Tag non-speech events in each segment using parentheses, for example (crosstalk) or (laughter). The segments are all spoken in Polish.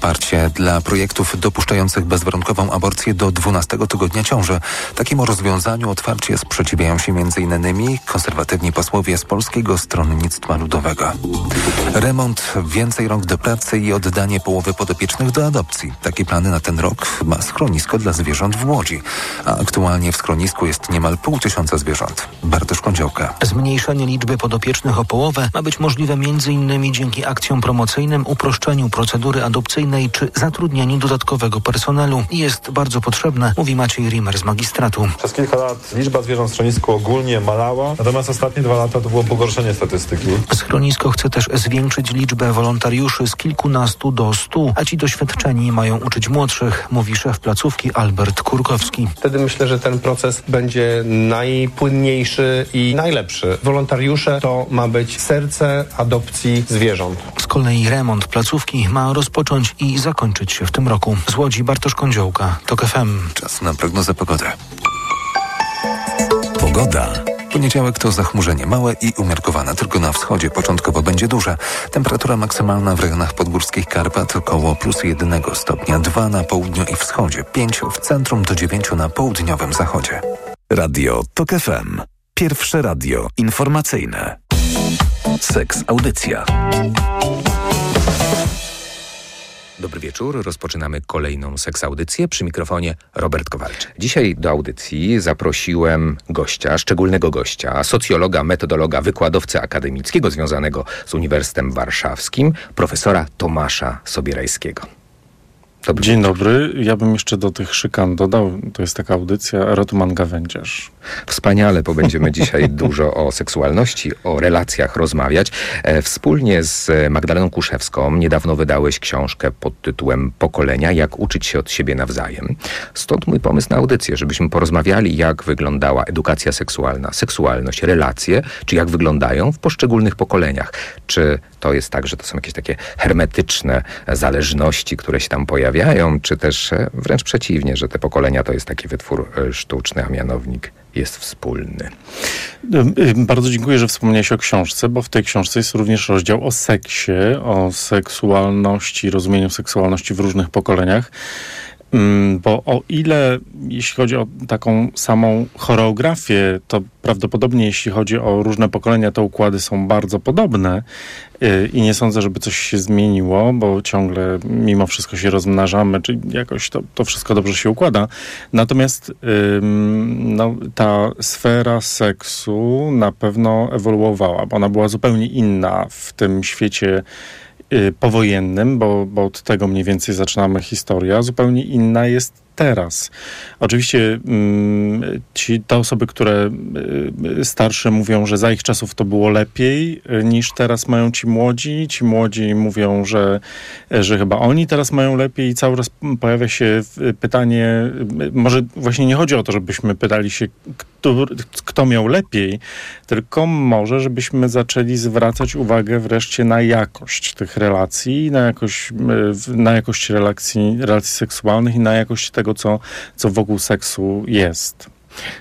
poparcie dla projektów dopuszczających bezwarunkową aborcję do 12 tygodnia ciąży. Takiemu rozwiązaniu otwarcie sprzeciwiają się m.in. konserwatywni posłowie z Polskiego Stronnictwa Ludowego. Remont, więcej rąk do pracy i oddanie połowy podopiecznych do adopcji. Takie plany na ten rok ma schronisko dla zwierząt w Łodzi. A aktualnie w schronisku jest niemal pół tysiąca zwierząt. Bartosz Kądziołka. Zmniejszenie liczby podopiecznych o połowę ma być możliwe m.in. dzięki akcjom promocyjnym, uproszczeniu procedury adopcyjnej czy zatrudnieniu dodatkowego personelu. Jest bardzo potrzebne, mówi Maciej Rimer z magistratu. Przez kilka lat liczba zwierząt w schronisku ogólnie malała, natomiast ostatnie dwa lata to było pogorszenie statystyki. Schronisko chce też zwiększyć liczbę wolontariuszy z kilkunastu do stu, a ci doświadczeni mają uczyć młodszych, mówi szef placówki Albert Kurkowski. Wtedy myślę, że ten proces będzie najpłynniejszy i najlepszy. Wolontariusze to ma być serce adopcji zwierząt. Z kolei remont placówki ma rozpocząć i zakończyć się w tym roku. Z Łodzi Bartosz Kądziołka, TOK FM. Czas na prognozę pogody. Pogoda. Poniedziałek to zachmurzenie małe i umiarkowane, tylko na wschodzie początkowo będzie duże. Temperatura maksymalna w rejonach podgórskich Karpat około plus 1 stopnia, 2 na południu i wschodzie, 5 w centrum do 9 na południowym zachodzie. Radio TOK FM. Pierwsze radio informacyjne. Seks Audycja. Dobry wieczór. Rozpoczynamy kolejną seksaudycję. Przy mikrofonie Robert Kowalczyk. Dzisiaj do audycji zaprosiłem gościa, szczególnego gościa, socjologa, metodologa, wykładowcę akademickiego związanego z Uniwersytetem Warszawskim, profesora Tomasza Sobierajskiego. Dobry Dzień wieczór. dobry. Ja bym jeszcze do tych szykan dodał, to jest taka audycja Rotman Gawędziarz. Wspaniale, bo będziemy dzisiaj (laughs) dużo o seksualności, o relacjach rozmawiać. E, wspólnie z Magdaleną Kuszewską niedawno wydałeś książkę pod tytułem Pokolenia, jak uczyć się od siebie nawzajem. Stąd mój pomysł na audycję, żebyśmy porozmawiali, jak wyglądała edukacja seksualna, seksualność, relacje, czy jak wyglądają w poszczególnych pokoleniach. Czy to jest tak, że to są jakieś takie hermetyczne zależności, które się tam pojawiają, czy też e, wręcz przeciwnie, że te pokolenia to jest taki wytwór e, sztuczny, a mianownik jest wspólny. Bardzo dziękuję, że wspomniałeś o książce, bo w tej książce jest również rozdział o seksie, o seksualności, rozumieniu seksualności w różnych pokoleniach. Mm, bo o ile, jeśli chodzi o taką samą choreografię, to prawdopodobnie jeśli chodzi o różne pokolenia, te układy są bardzo podobne y, i nie sądzę, żeby coś się zmieniło, bo ciągle mimo wszystko się rozmnażamy, czyli jakoś to, to wszystko dobrze się układa. Natomiast no, ta sfera seksu na pewno ewoluowała, bo ona była zupełnie inna w tym świecie powojennym, bo, bo od tego mniej więcej zaczynamy historię, zupełnie inna jest teraz. Oczywiście mm, ci, te osoby, które y, starsze mówią, że za ich czasów to było lepiej y, niż teraz mają ci młodzi. Ci młodzi mówią, że, że chyba oni teraz mają lepiej i cały czas pojawia się pytanie, może właśnie nie chodzi o to, żebyśmy pytali się, kto, kto miał lepiej, tylko może, żebyśmy zaczęli zwracać uwagę wreszcie na jakość tych relacji, na jakość, na jakość relacji, relacji seksualnych i na jakość tego, co, co wokół seksu jest.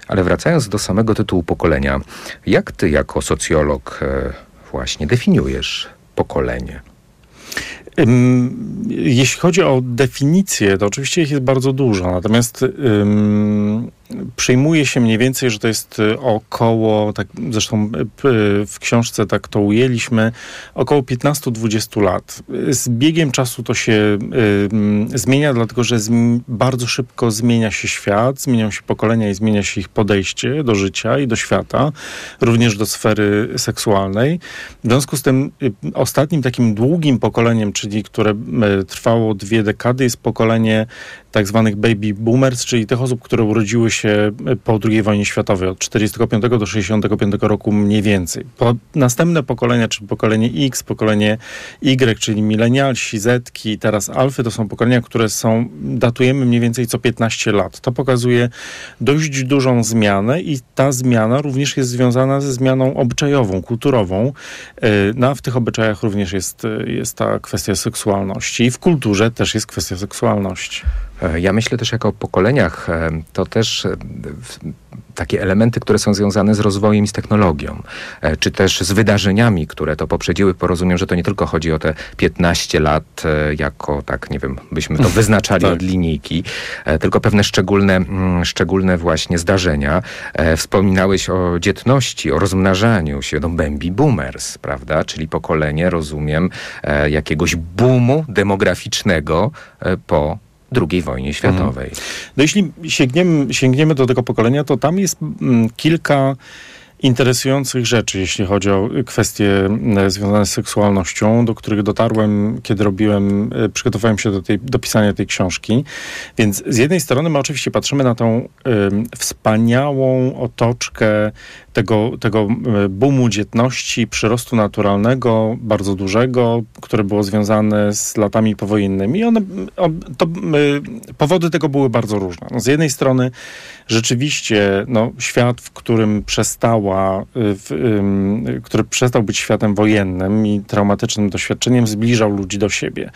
Ale wracając do samego tytułu pokolenia, jak ty jako socjolog e, właśnie definiujesz pokolenie? Jeśli chodzi o definicję, to oczywiście ich jest bardzo dużo, natomiast um, przyjmuje się mniej więcej, że to jest y, około, tak, zresztą y, w książce tak to ujęliśmy, około 15-20 lat. Z biegiem czasu to się y, zmienia, dlatego że bardzo szybko zmienia się świat, zmieniają się pokolenia i zmienia się ich podejście do życia i do świata, również do sfery seksualnej. W związku z tym y, ostatnim takim długim pokoleniem, czyli które y, trwało dwie dekady, jest pokolenie tak zwanych baby boomers, czyli tych osób, które urodziły się po II wojnie światowej, od 45 do 65 roku mniej więcej. Po następne pokolenia, czyli pokolenie X, pokolenie Y, czyli milenialsi, Zetki, teraz alfy, to są pokolenia, które są, datujemy mniej więcej co 15 lat. To pokazuje dość dużą zmianę i ta zmiana również jest związana ze zmianą obyczajową, kulturową. E, no, a w tych obyczajach również jest, jest ta kwestia seksualności i w kulturze też jest kwestia seksualności. E, ja myślę też jako o pokoleniach, e, to też e, takie elementy, które są związane z rozwojem i z technologią, czy też z wydarzeniami, które to poprzedziły. Porozumiem, że to nie tylko chodzi o te 15 lat, jako tak, nie wiem, byśmy to (laughs) wyznaczali tak. od linijki, tylko pewne szczególne, mm, szczególne właśnie zdarzenia. Wspominałeś o dzietności, o rozmnażaniu się, no baby boomers, prawda? Czyli pokolenie, rozumiem, jakiegoś boomu demograficznego po II wojnie światowej. Mhm. No jeśli sięgniemy, sięgniemy do tego pokolenia, to tam jest mm, kilka interesujących rzeczy, jeśli chodzi o kwestie e, związane z seksualnością, do których dotarłem, kiedy robiłem, e, przygotowałem się do, tej, do pisania tej książki. Więc z jednej strony my oczywiście patrzymy na tą y, wspaniałą otoczkę tego, tego e, boomu dzietności, przyrostu naturalnego, bardzo dużego, które było związane z latami powojennymi. One, to, powody tego były bardzo różne. No z jednej strony rzeczywiście no, świat, w którym przestała, y, w, który przestał być światem wojennym i traumatycznym doświadczeniem, zbliżał ludzi do siebie.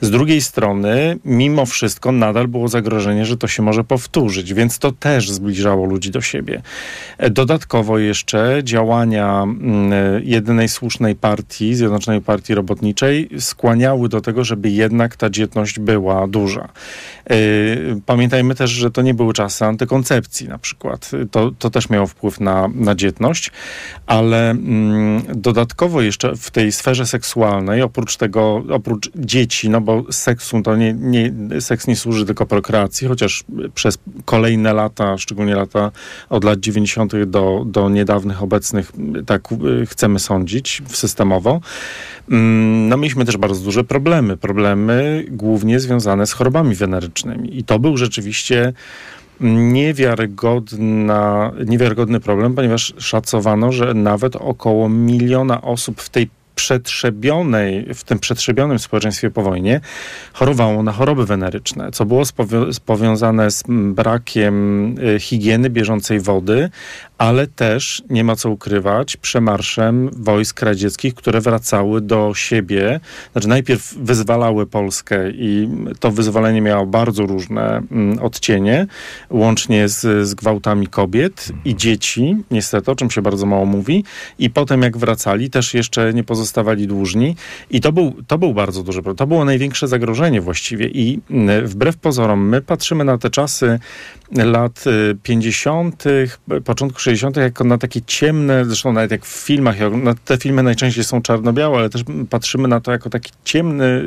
Z drugiej strony, mimo wszystko, nadal było zagrożenie, że to się może powtórzyć, więc to też zbliżało ludzi do siebie. E, dodatkowo jeszcze działania jedynej słusznej partii, Zjednoczonej Partii Robotniczej, skłaniały do tego, żeby jednak ta dzietność była duża. E, pamiętajmy też, że to nie były czasy antykoncepcji, koncepcji na przykład. To, to też miało wpływ na, na dzietność, ale mm, dodatkowo jeszcze w tej sferze seksualnej, oprócz tego, oprócz dzieci, no bo seksu to nie, nie, seks nie służy tylko prokreacji, chociaż przez kolejne lata, szczególnie lata od lat 90. do, do niedawnych obecnych, tak y, chcemy sądzić systemowo, mm, no mieliśmy też bardzo duże problemy. Problemy głównie związane z chorobami wenerycznymi. I to był rzeczywiście niewiarygodna, niewiarygodny problem, ponieważ szacowano, że nawet około miliona osób w tej przetrzebionej, w tym przetrzebionym społeczeństwie po wojnie chorowało na choroby weneryczne, co było powiązane z brakiem y, higieny bieżącej wody, ale też, nie ma co ukrywać, przemarszem wojsk radzieckich, które wracały do siebie. Znaczy najpierw wyzwalały Polskę i to wyzwolenie miało bardzo różne mm, odcienie, łącznie z, z gwałtami kobiet i dzieci, niestety, o czym się bardzo mało mówi. I potem jak wracali, też jeszcze nie pozostawali dłużni. I to był, to był bardzo duży problem. To było największe zagrożenie właściwie. I mm, wbrew pozorom, my patrzymy na te czasy lat 50., y, początku 60., jako na takie ciemne, zresztą nawet jak w filmach, te filmy najczęściej są czarno-białe, ale też patrzymy na to jako taki ciemny,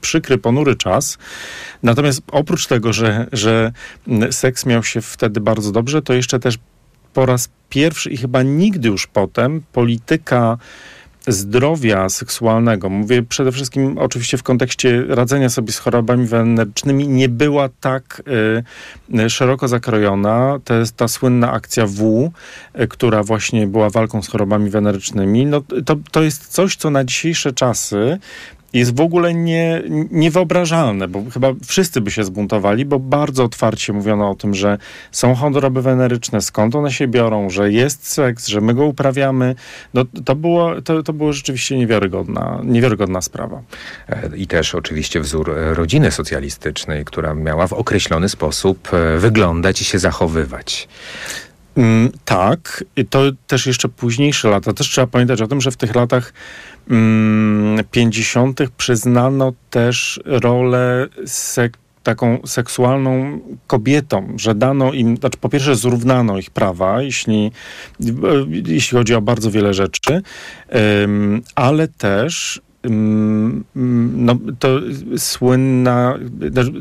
przykry, ponury czas. Natomiast oprócz tego, że, że seks miał się wtedy bardzo dobrze, to jeszcze też po raz pierwszy i chyba nigdy już potem polityka zdrowia seksualnego, mówię przede wszystkim oczywiście w kontekście radzenia sobie z chorobami wenerycznymi, nie była tak y, szeroko zakrojona. To jest ta słynna akcja W, y, która właśnie była walką z chorobami wenerycznymi. No, to, to jest coś, co na dzisiejsze czasy jest w ogóle nie, niewyobrażalne, bo chyba wszyscy by się zbuntowali, bo bardzo otwarcie mówiono o tym, że są choroby weneryczne, skąd one się biorą, że jest seks, że my go uprawiamy. No, to, było, to, to było rzeczywiście niewiarygodna, niewiarygodna sprawa. E, I też oczywiście wzór rodziny socjalistycznej, która miała w określony sposób e, wyglądać i się zachowywać. Mm, tak, to też jeszcze późniejsze lata. Też trzeba pamiętać o tym, że w tych latach 50. Mm, przyznano też rolę taką seksualną kobietom, że dano im, znaczy po pierwsze zrównano ich prawa, jeśli, jeśli chodzi o bardzo wiele rzeczy, ale też no, to słynna,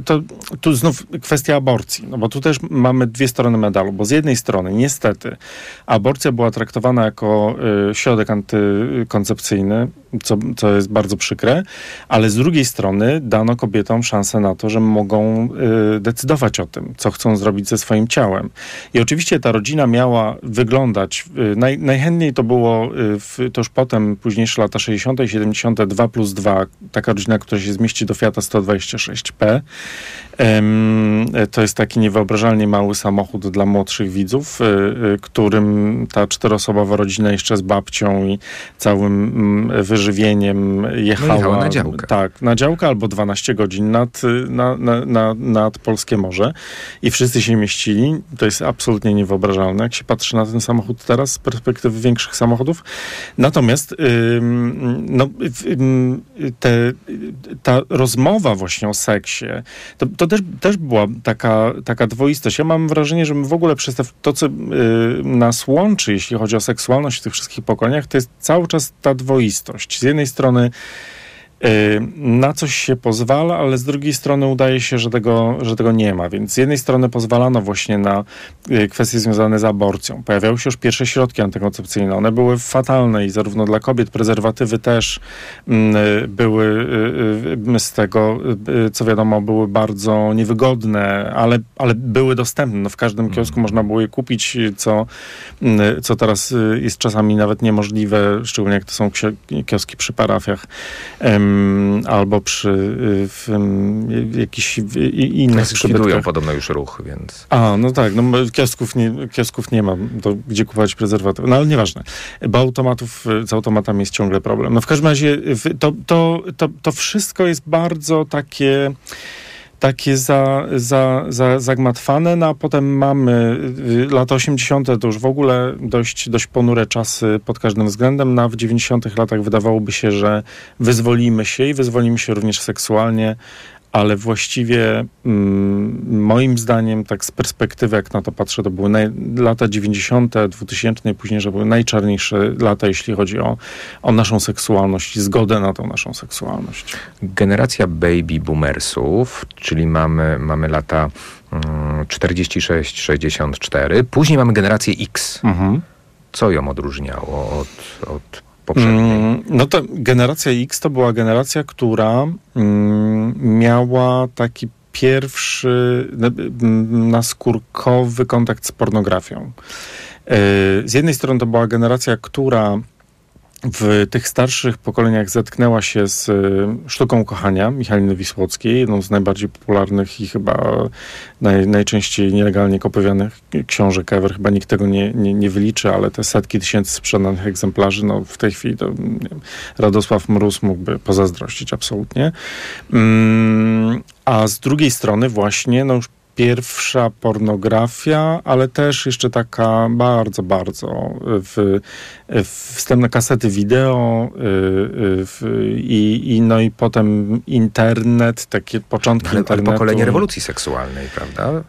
to tu znów kwestia aborcji, no bo tu też mamy dwie strony medalu, bo z jednej strony niestety aborcja była traktowana jako y, środek antykoncepcyjny, co, co jest bardzo przykre, ale z drugiej strony dano kobietom szansę na to, że mogą y, decydować o tym, co chcą zrobić ze swoim ciałem. I oczywiście ta rodzina miała wyglądać, y, naj, najchętniej to było, w, to już potem, późniejsze lata 60. i 70., 2 plus 2, taka rodzina, która się zmieści do Fiata 126P. To jest taki niewyobrażalnie mały samochód dla młodszych widzów, y, y, którym ta czteroosobowa rodzina jeszcze z babcią i całym mm, wyżywieniem jechała, jechała na działkę. Tak, na działkę albo 12 godzin nad, y, na, na, na, nad Polskie Morze i wszyscy się mieścili. To jest absolutnie niewyobrażalne, jak się patrzy na ten samochód teraz z perspektywy większych samochodów. Natomiast no, te, ta rozmowa właśnie o seksie, to, to też, też była taka, taka dwoistość. Ja mam wrażenie, że my w ogóle przez te, to, co y, nas łączy, jeśli chodzi o seksualność w tych wszystkich pokoleniach, to jest cały czas ta dwoistość. Z jednej strony na coś się pozwala, ale z drugiej strony udaje się, że tego, że tego nie ma. Więc z jednej strony pozwalano właśnie na y, kwestie związane z aborcją. Pojawiały się już pierwsze środki antykoncepcyjne. One były fatalne i zarówno dla kobiet, prezerwatywy też mm, y, były y, y, z tego, y, y, co wiadomo, były bardzo niewygodne, ale, ale były dostępne. No, w każdym kiosku można było je kupić, y, co, mm, co teraz y, jest czasami nawet niemożliwe, szczególnie jak to są kioski przy parafiach em, albo przy y, w, em, jakichś innych przybytkach. podobno już ruch, więc... A, no tak, no kiosków nie, kiosków nie ma, to gdzie kupować prezerwatywy. No ale nieważne, bo automatów, y, z automatami jest ciągle problem. No w każdym razie y, to, to, to, to wszystko jest bardzo takie takie za, za, za, zagmatwane, no a potem mamy y, lata 80. to już w ogóle dość, dość ponure czasy pod każdym względem. No, a w 90. latach wydawałoby się, że wyzwolimy się i wyzwolimy się również seksualnie, ale właściwie mm, moim zdaniem, tak z perspektywy, jak na to patrzę, to były naj, lata 90., 2000 i później, że były najczarniejsze lata, jeśli chodzi o, o naszą seksualność i zgodę na tą naszą seksualność. Generacja baby boomersów, czyli mamy, mamy lata mm, 46-64, później mamy generację X. Mhm. Co ją odróżniało od, od poprzedniej? Mm, No to generacja X to była generacja, która mm, miała taki pierwszy n- m, naskórkowy kontakt z pornografią. Yy, Z jednej strony to była generacja, która w tych starszych pokoleniach zetknęła się z y, sztuką kochania Michaliny Wisłockiej, jedną z najbardziej popularnych i chyba naj, najczęściej nielegalnie kopiowanych książek ever. Chyba nikt tego nie, nie, nie wyliczy, ale te setki tysięcy sprzedanych egzemplarzy, no w tej chwili to wiem, Radosław Mróz mógłby pozazdrościć absolutnie. Mm, a z drugiej strony właśnie, no już pierwsza pornografia, ale też jeszcze taka bardzo, bardzo w, w wstępne kasety wideo y, y, i, i, no i potem internet, takie początki Ale, ale internetu. pokolenie rewolucji seksualnej, prawda?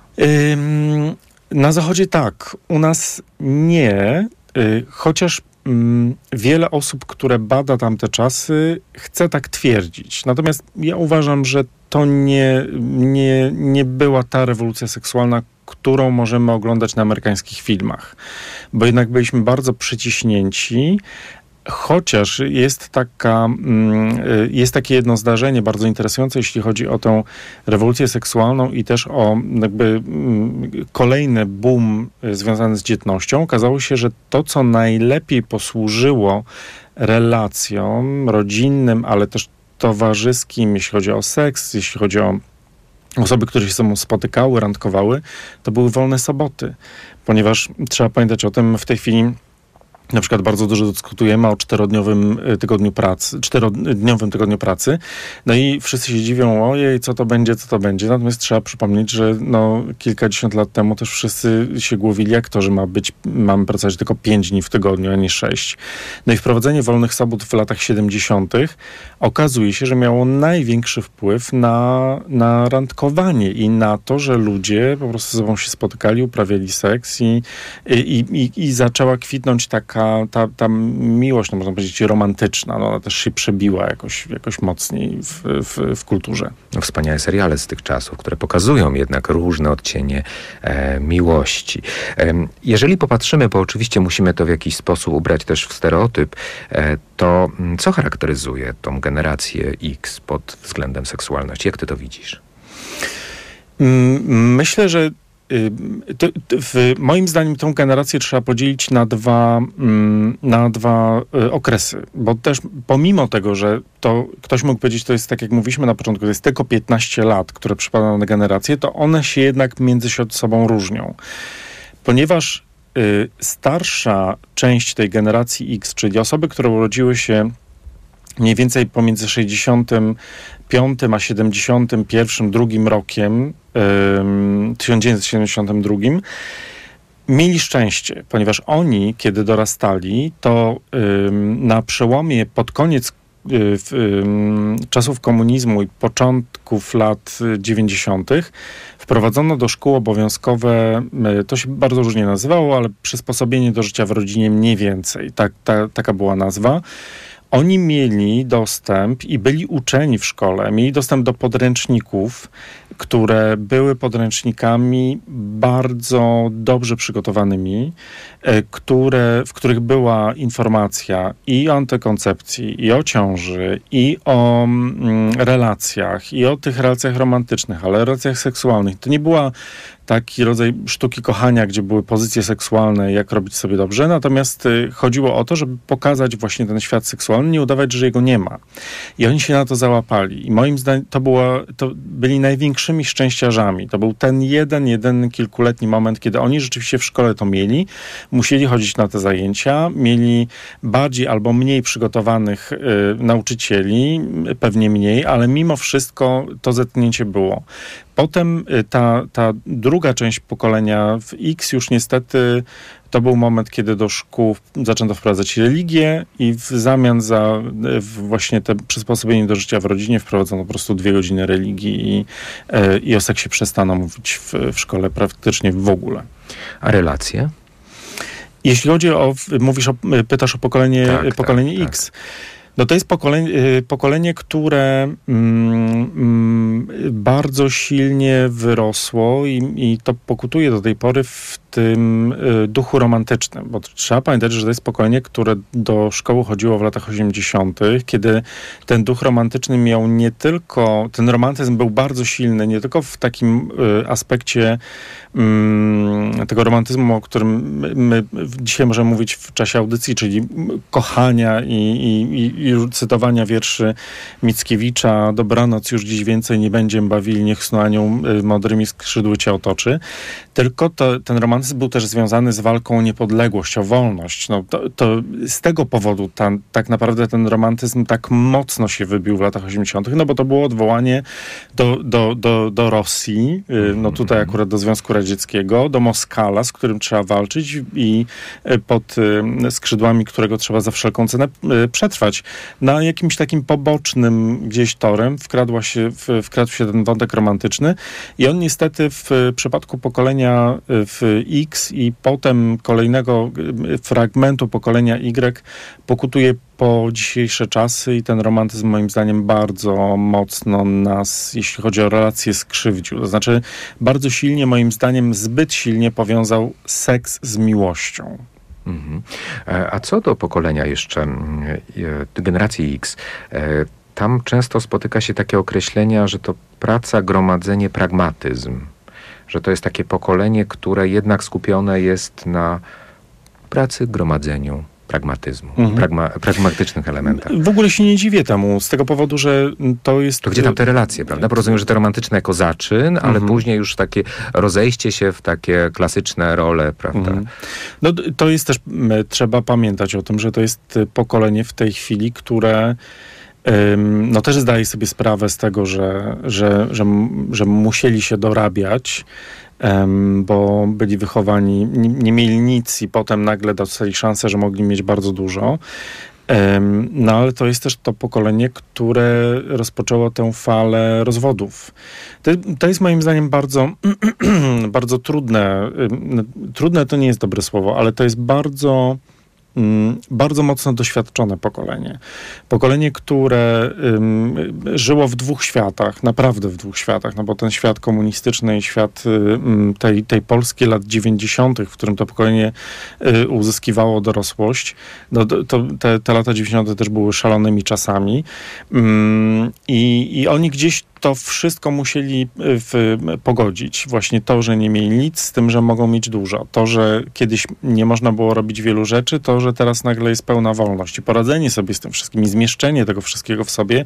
Na zachodzie tak, u nas nie, y, chociaż ym, wiele osób, które bada tamte czasy, chce tak twierdzić. Natomiast ja uważam, że to nie, nie, nie była ta rewolucja seksualna, którą możemy oglądać na amerykańskich filmach, bo jednak byliśmy bardzo przyciśnięci. Chociaż jest, taka, mm, y, jest takie jedno zdarzenie bardzo interesujące, jeśli chodzi o tę rewolucję seksualną i też o jakby mm, kolejny boom y, związany z dzietnością. Okazało się, że to, co najlepiej posłużyło relacjom rodzinnym, ale też towarzyskim, jeśli chodzi o seks, jeśli chodzi o osoby, które się ze sobą spotykały, randkowały, to były wolne soboty. Ponieważ trzeba pamiętać o tym, w tej chwili na przykład bardzo dużo dyskutujemy o czterodniowym y, tygodniu pracy, czterodniowym tygodniu pracy. No i wszyscy się dziwią, ojej, co to będzie, co to będzie. Natomiast trzeba przypomnieć, że no, kilkadziesiąt lat temu też wszyscy się głowili, jak to, że ma być, mamy pracować tylko pięć dni w tygodniu, a nie sześć. No i wprowadzenie wolnych sobot w latach 70. okazuje się, że miało największy wpływ na, na randkowanie i na to, że ludzie po prostu ze sobą się spotykali, uprawiali seks i, i, i, i zaczęła kwitnąć taka ta, ta miłość, no można powiedzieć, romantyczna. No ona też się przebiła jakoś, jakoś mocniej w, w, w kulturze. No, wspaniałe seriale z tych czasów, które pokazują jednak różne odcienie e, miłości. Em, jeżeli popatrzymy, bo oczywiście musimy to w jakiś sposób ubrać też w stereotyp, e, to mm, co charakteryzuje tą generację X pod względem seksualności? Jak ty to widzisz? Mm, Myślę, że to, to w, moim zdaniem tą generację trzeba podzielić na dwa, mm, na dwa y, okresy, bo też pomimo tego, że to ktoś mógł powiedzieć, to jest tak jak mówiliśmy na początku, to jest tylko 15 lat, które przypadają na generację, to one się jednak między sobą różnią. Ponieważ y, starsza część tej generacji X, czyli osoby, które urodziły się mniej więcej pomiędzy 65 a 71 drugim rokiem, 1972, mieli szczęście, ponieważ oni, kiedy dorastali, to na przełomie pod koniec y, czasów komunizmu i początków lat 90. wprowadzono do szkół obowiązkowe, y, to się bardzo różnie nazywało, ale przysposobienie do życia w rodzinie mniej więcej. Tak, ta, taka była nazwa. Oni mieli dostęp i byli uczeni w szkole, mieli dostęp do podręczników, które były podręcznikami bardzo dobrze przygotowanymi, e, które, w których była informacja i o antykoncepcji, i o ciąży, i o mm, relacjach, i o tych relacjach romantycznych, ale relacjach seksualnych. To nie była taki rodzaj sztuki kochania, gdzie były pozycje seksualne, jak robić sobie dobrze. Natomiast y, chodziło o to, żeby pokazać właśnie ten świat seksualny, nie udawać, że jego nie ma. I oni się na to załapali. I moim zdaniem to, było, to byli największymi szczęściarzami. To był ten jeden, jeden kilkuletni moment, kiedy oni rzeczywiście w szkole to mieli, musieli chodzić na te zajęcia, mieli bardziej albo mniej przygotowanych y, nauczycieli, pewnie mniej, ale mimo wszystko to zetknięcie było. Potem y, ta, ta druga część pokolenia w X już niestety to był moment, kiedy do szkół zaczęto wprowadzać religię i w zamian za y, właśnie te przysposobienie do życia w rodzinie wprowadzono po prostu dwie godziny religii i, y, i o seksie przestano mówić w, w szkole praktycznie w ogóle. A relacje? Jeśli chodzi o, mówisz o, pytasz o pokolenie, tak, pokolenie tak, X. Tak. No to jest pokolenie, pokolenie które mm, mm, bardzo silnie wyrosło i, i to pokutuje do tej pory w tym y, duchu romantycznym, bo trzeba pamiętać, że to jest pokolenie, które do szkoły chodziło w latach 80., kiedy ten duch romantyczny miał nie tylko, ten romantyzm był bardzo silny, nie tylko w takim y, aspekcie mm, tego romantyzmu, o którym my, dzisiaj możemy mówić w czasie audycji, czyli kochania i, i, i cytowania wierszy Mickiewicza, dobranoc, już dziś więcej nie będziemy bawili, niech snu anioł y, modrymi skrzydły cię otoczy, tylko to, ten romantyzm był też związany z walką o niepodległość, o wolność. No, to, to z tego powodu tam, tak naprawdę ten romantyzm tak mocno się wybił w latach 80., no bo to było odwołanie do, do, do, do Rosji, y, no tutaj akurat do Związku Radzieckiego, do Moskala, z którym trzeba walczyć i y, pod y, skrzydłami którego trzeba za wszelką cenę przetrwać. Na jakimś takim pobocznym gdzieś torem wkradła się, wkradł się ten wątek romantyczny i on niestety w przypadku pokolenia w X i potem kolejnego y, fragmentu pokolenia Y pokutuje po dzisiejsze czasy i ten romantyzm moim zdaniem bardzo mocno nas, jeśli chodzi o relacje, skrzywdził. To znaczy bardzo silnie, moim zdaniem zbyt silnie powiązał seks z miłością. Mhm. E, a co do pokolenia jeszcze, e, generacji X, e, tam często spotyka się takie określenia, że to praca, gromadzenie, pragmatyzm że to jest takie pokolenie, które jednak skupione jest na pracy, gromadzeniu, pragmatyzmu, mhm. pragma, pragmatycznych elementach. W ogóle się nie dziwię temu, z tego powodu, że to jest... To gdzie tam te relacje, prawda? Bo rozumiem, że to romantyczne jako zaczyn, ale mhm. później już takie rozejście się w takie klasyczne role, prawda? Mhm. No to jest też, trzeba pamiętać o tym, że to jest pokolenie w tej chwili, które no też zdaje sobie sprawę z tego, że, że, że, że musieli się dorabiać, bo byli wychowani, nie, nie mieli nic i potem nagle dostali szansę, że mogli mieć bardzo dużo. No ale to jest też to pokolenie, które rozpoczęło tę falę rozwodów. To, to jest moim zdaniem bardzo, (clears throat) bardzo trudne. Trudne to nie jest dobre słowo, ale to jest bardzo bardzo mocno doświadczone pokolenie. Pokolenie, które żyło w dwóch światach, naprawdę w dwóch światach, no bo ten świat komunistyczny i świat um, tej, tej Polski lat 90., w którym to pokolenie um, uzyskiwało dorosłość, no, to, te, te lata 90. też były szalonymi czasami mm, i, i oni gdzieś to wszystko musieli y, w, pogodzić. Właśnie to, że nie mieli nic, z tym, że mogą mieć dużo. To, że kiedyś nie można było robić wielu rzeczy, to, że teraz nagle jest pełna wolność. I poradzenie sobie z tym wszystkim i zmieszczenie tego wszystkiego w sobie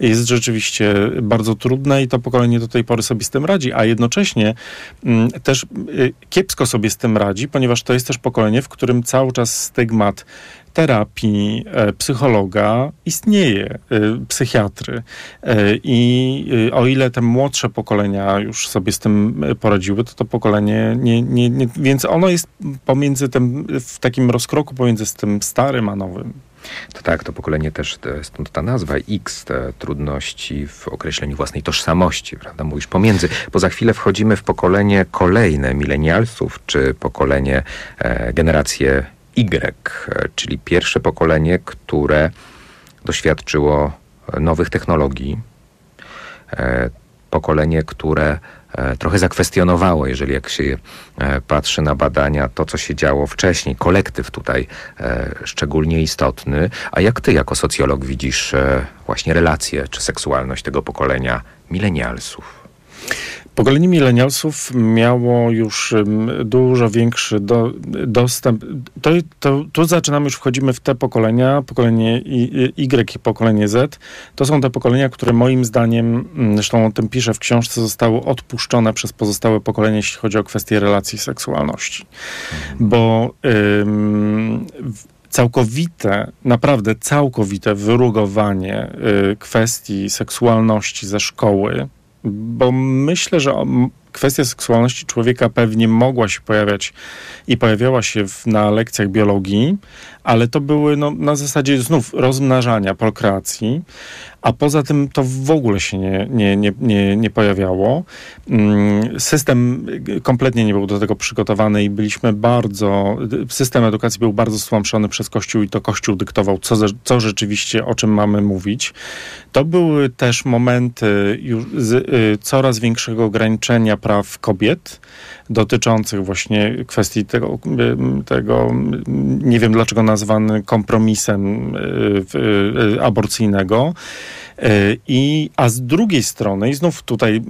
jest rzeczywiście bardzo trudne i to pokolenie do tej pory sobie z tym radzi, a jednocześnie mm, też y, kiepsko sobie z tym radzi, ponieważ to jest też pokolenie, w którym cały czas stygmat terapii, e, psychologa istnieje, e, psychiatry. E, I o ile te młodsze pokolenia już sobie z tym poradziły, to to pokolenie nie, nie, nie więc ono jest pomiędzy tym, w takim rozkroku pomiędzy tym starym a nowym. To tak, to pokolenie też, stąd ta nazwa X, te trudności w określeniu własnej tożsamości, prawda? Mówisz pomiędzy, bo za chwilę wchodzimy w pokolenie kolejne milenialsów, czy pokolenie, e, generację Y, czyli pierwsze pokolenie, które doświadczyło nowych technologii, e, pokolenie, które e, trochę zakwestionowało, jeżeli jak się e, patrzy na badania, to co się działo wcześniej. Kolektyw tutaj szczególnie istotny. A jak ty jako socjolog widzisz właśnie relacje czy seksualność tego pokolenia milenialsów? Pokolenie milenialsów miało już dużo większy do, dostęp. To, to, tu zaczynamy, już wchodzimy w te pokolenia, pokolenie Y i pokolenie Z. To są te pokolenia, które moim zdaniem, zresztą o tym piszę w książce, zostały odpuszczone przez pozostałe pokolenia, jeśli chodzi o kwestie relacji seksualności. Bo ym, całkowite, naprawdę całkowite wyrugowanie y, kwestii seksualności ze szkoły, bo myślę, że kwestia seksualności człowieka pewnie mogła się pojawiać i pojawiała się w, na lekcjach biologii, ale to były no, na zasadzie znów rozmnażania, prokreacji, a poza tym to w ogóle się nie, nie, nie, nie, nie pojawiało. Mm, system kompletnie nie był do tego przygotowany i byliśmy bardzo, system edukacji był bardzo stłamszony przez Kościół i to Kościół dyktował, co, co rzeczywiście, o czym mamy mówić. To były też momenty y, coraz większego ograniczenia praw kobiet, dotyczących właśnie kwestii tego, tego nie wiem dlaczego nazwany kompromisem y, y, aborcyjnego. Y, I, a z drugiej strony, i znów tutaj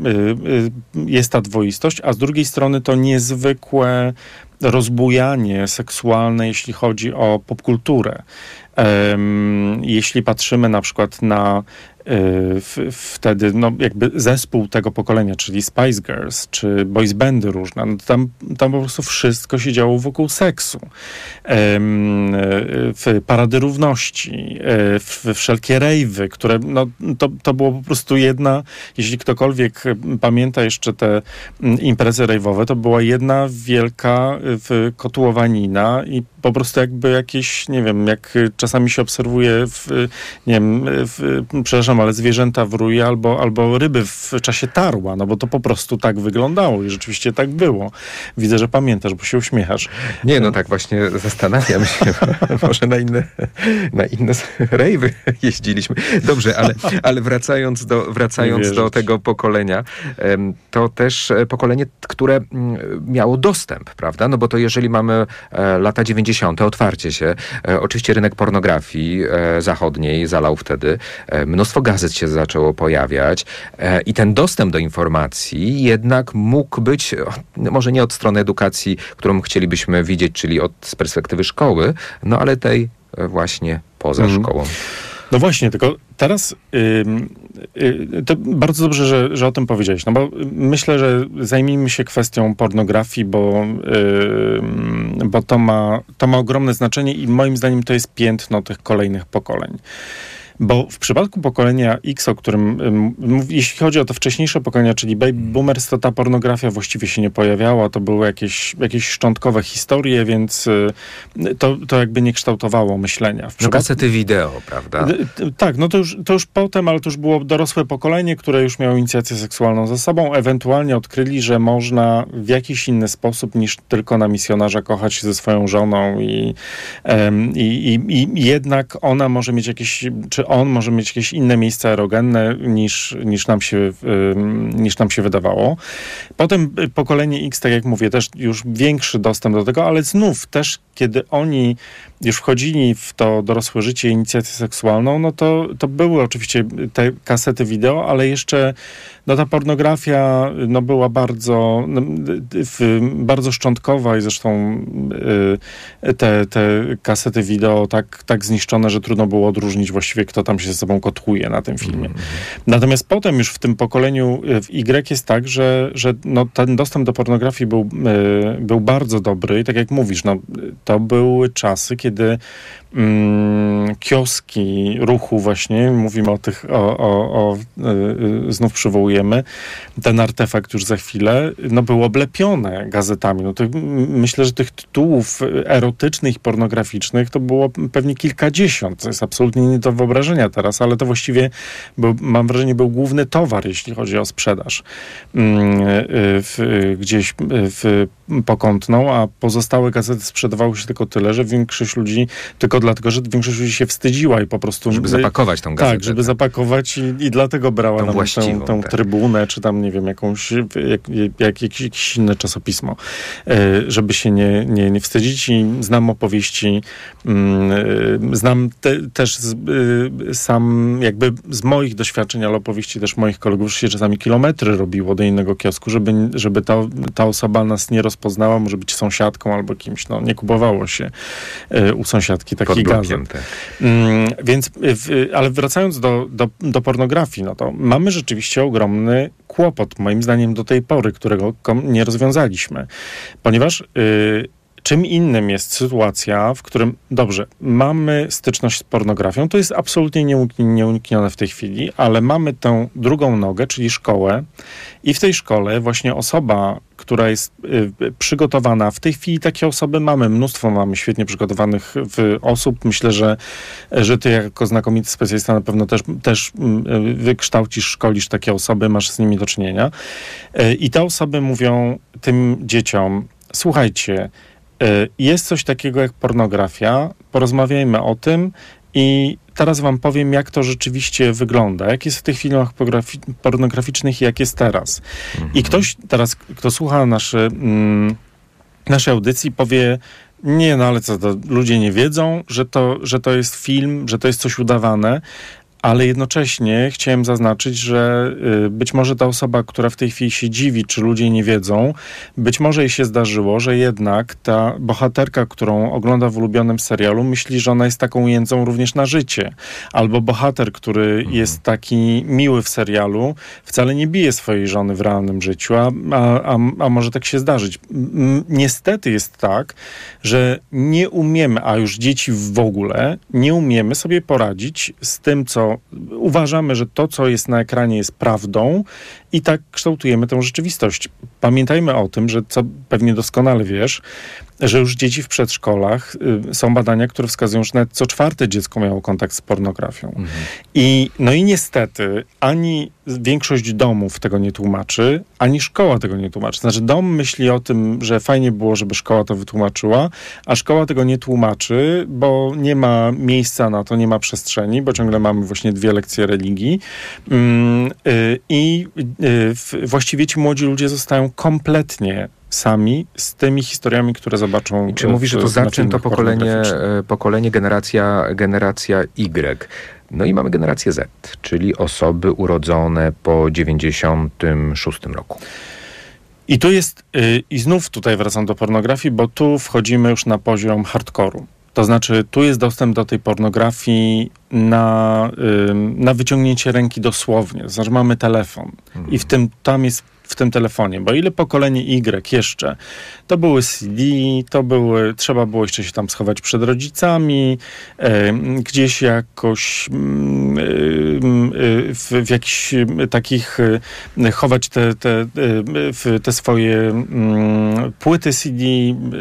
jest ta dwoistość, a z drugiej strony to niezwykłe rozbujanie seksualne, jeśli chodzi o popkulturę. Jeśli patrzymy na przykład na wtedy no, jakby zespół tego pokolenia, czyli Spice Girls, czy boys bandy różne, no, tam, tam po prostu wszystko się działo wokół seksu. W parady równości, e, w wszelkie rejwy, które, no, to, to było po prostu jedna, jeśli ktokolwiek pamięta jeszcze te imprezy rejwowe, to była jedna wielka kotłowanina i po prostu jakby jakieś, nie wiem, jak czasami się obserwuje w, nie wiem, w, przepraszam, ale zwierzęta w ruje albo, albo ryby w czasie tarła, no bo to po prostu tak wyglądało i rzeczywiście tak było. Widzę, że pamiętasz, bo się uśmiechasz. Nie, no tak właśnie zastanawiam się, (laughs) może na inne, na inne rejwy jeździliśmy. Dobrze, ale, ale wracając do, wracając do tego pokolenia, to też e, pokolenie, które miało dostęp, prawda? No bo to jeżeli mamy e, lata 90., otwarcie się, e, oczywiście rynek pornografii zachodniej zalał wtedy mnóstwo gazet się zaczęło pojawiać e, i ten dostęp do informacji jednak mógł być, może nie od strony edukacji, którą chcielibyśmy widzieć, czyli od, z perspektywy szkoły, no ale tej e, właśnie poza mm. szkołą. No właśnie, tylko teraz yy, to bardzo dobrze, że, że o tym powiedziałeś, no bo myślę, że zajmijmy się kwestią pornografii, bo, yy, bo to, ma, to ma ogromne znaczenie i moim zdaniem to jest piętno tych kolejnych pokoleń. Bo w przypadku pokolenia X, o którym, jeśli chodzi o to wcześniejsze pokolenia, czyli baby boomers, to ta pornografia właściwie się nie pojawiała, to były jakieś, jakieś szczątkowe historie, więc y, to, to jakby nie kształtowało myślenia. W no przypadku... kasety wideo, prawda? Tak, no to już, to już potem, ale to już było dorosłe pokolenie, które już miało inicjację seksualną ze sobą, ewentualnie odkryli, że można w jakiś inny sposób niż tylko na misjonarza kochać się ze swoją żoną i, i, i, i jednak ona może mieć jakieś, czy on może mieć jakieś inne miejsca erogenne niż, niż, nam się, niż nam się wydawało. Potem pokolenie X, tak jak mówię, też już większy dostęp do tego, ale znów też, kiedy oni już wchodzili w to dorosłe życie, inicjację seksualną, no to, to były oczywiście te kasety wideo, ale jeszcze no ta pornografia no była bardzo, no, bardzo szczątkowa i zresztą y, te, te kasety wideo tak, tak zniszczone, że trudno było odróżnić właściwie, kto tam się ze sobą kotłuje na tym filmie. Mm. Natomiast potem już w tym pokoleniu w Y jest tak, że, że no, ten dostęp do pornografii był, y, był bardzo dobry i tak jak mówisz, no, to były czasy, kiedy mm, kioski ruchu właśnie, mówimy o tych, o, o, o y, znów przywołujemy, ten artefakt już za chwilę, no był oblepione gazetami. No to myślę, że tych tytułów erotycznych pornograficznych to było pewnie kilkadziesiąt. To jest absolutnie nie do wyobrażenia teraz, ale to właściwie był, mam wrażenie, był główny towar, jeśli chodzi o sprzedaż mm, y, w, gdzieś w pokątną, a pozostałe gazety sprzedawały się tylko tyle, że większość ludzi, tylko dlatego, że większość ludzi się wstydziła i po prostu... Żeby zapakować tą gazetę. Tak, żeby zapakować i, i dlatego brała tą, tę, tak. trybunę, czy tam, nie wiem, jakąś, jak, jak, jakieś, inne czasopismo, e, żeby się nie, nie, nie wstydzić i znam opowieści, mm, e, znam te, też e, sam jakby z moich doświadczeń, ale opowieści też moich kolegów, że się czasami kilometry robiło do innego kiosku, żeby, żeby ta, ta osoba nas nie rozpoznała, może być sąsiadką albo kimś, no nie kupowało się u sąsiadki takich gazet. Tak. Mm, więc, ale wracając do, do, do pornografii, no to mamy rzeczywiście ogromny kłopot, moim zdaniem do tej pory, którego nie rozwiązaliśmy. Ponieważ y, czym innym jest sytuacja, w którym, dobrze, mamy styczność z pornografią, to jest absolutnie nieuniknione w tej chwili, ale mamy tę drugą nogę, czyli szkołę i w tej szkole właśnie osoba, która jest y, przygotowana, w tej chwili takie osoby mamy, mnóstwo mamy świetnie przygotowanych osób. Myślę, że, że ty jako znakomity specjalista na pewno też, też y, wykształcisz, szkolisz takie osoby, masz z nimi do czynienia. Y, I te osoby mówią tym dzieciom, słuchajcie, jest coś takiego jak pornografia, porozmawiajmy o tym i teraz wam powiem, jak to rzeczywiście wygląda, jak jest w tych filmach pornograficznych i jak jest teraz. Mhm. I ktoś teraz, kto słucha naszy, mm, naszej audycji, powie, nie, no ale co, to ludzie nie wiedzą, że to, że to jest film, że to jest coś udawane, ale jednocześnie chciałem zaznaczyć, że y, być może ta osoba, która w tej chwili się dziwi, czy ludzie nie wiedzą, być może jej się zdarzyło, że jednak ta bohaterka, którą ogląda w ulubionym serialu, myśli, że ona jest taką jędzą również na życie. Albo bohater, który mhm. jest taki miły w serialu, wcale nie bije swojej żony w realnym życiu, a, a, a może tak się zdarzyć. Niestety jest tak, że nie umiemy, a już dzieci w ogóle, nie umiemy sobie poradzić z tym, uważamy, że to, co jest na ekranie, jest prawdą i tak kształtujemy tę rzeczywistość. Pamiętajmy o tym, że co pewnie doskonale wiesz, że już dzieci w przedszkolach y, są badania, które wskazują, że nawet co czwarte dziecko miało kontakt z pornografią. Mhm. I no i niestety ani większość domów tego nie tłumaczy, ani szkoła tego nie tłumaczy. Znaczy dom myśli o tym, że fajnie było, żeby szkoła to wytłumaczyła, a szkoła tego nie tłumaczy, bo nie ma miejsca na to, nie ma przestrzeni, bo ciągle mamy właśnie dwie lekcje religii. Mm, y, I y, właściwie ci młodzi ludzie zostają kompletnie sami z tymi historiami, które zobaczą. I czy mówisz, że to zacznie to pokolenie, e, pokolenie generacja, generacja Y. No i mamy generację Z, czyli osoby urodzone po 96 roku. I tu jest, yy, i znów tutaj wracam do pornografii, bo tu wchodzimy już na poziom hardkoru. To znaczy, tu jest dostęp do tej pornografii na, na wyciągnięcie ręki dosłownie. To znaczy, mamy telefon mhm. i w tym tam jest w tym telefonie, bo ile pokolenie Y jeszcze, to były CD, to były, trzeba było jeszcze się tam schować przed rodzicami, gdzieś jakoś mm, w, w jakichś takich chować te, te, te swoje mm, płyty CD.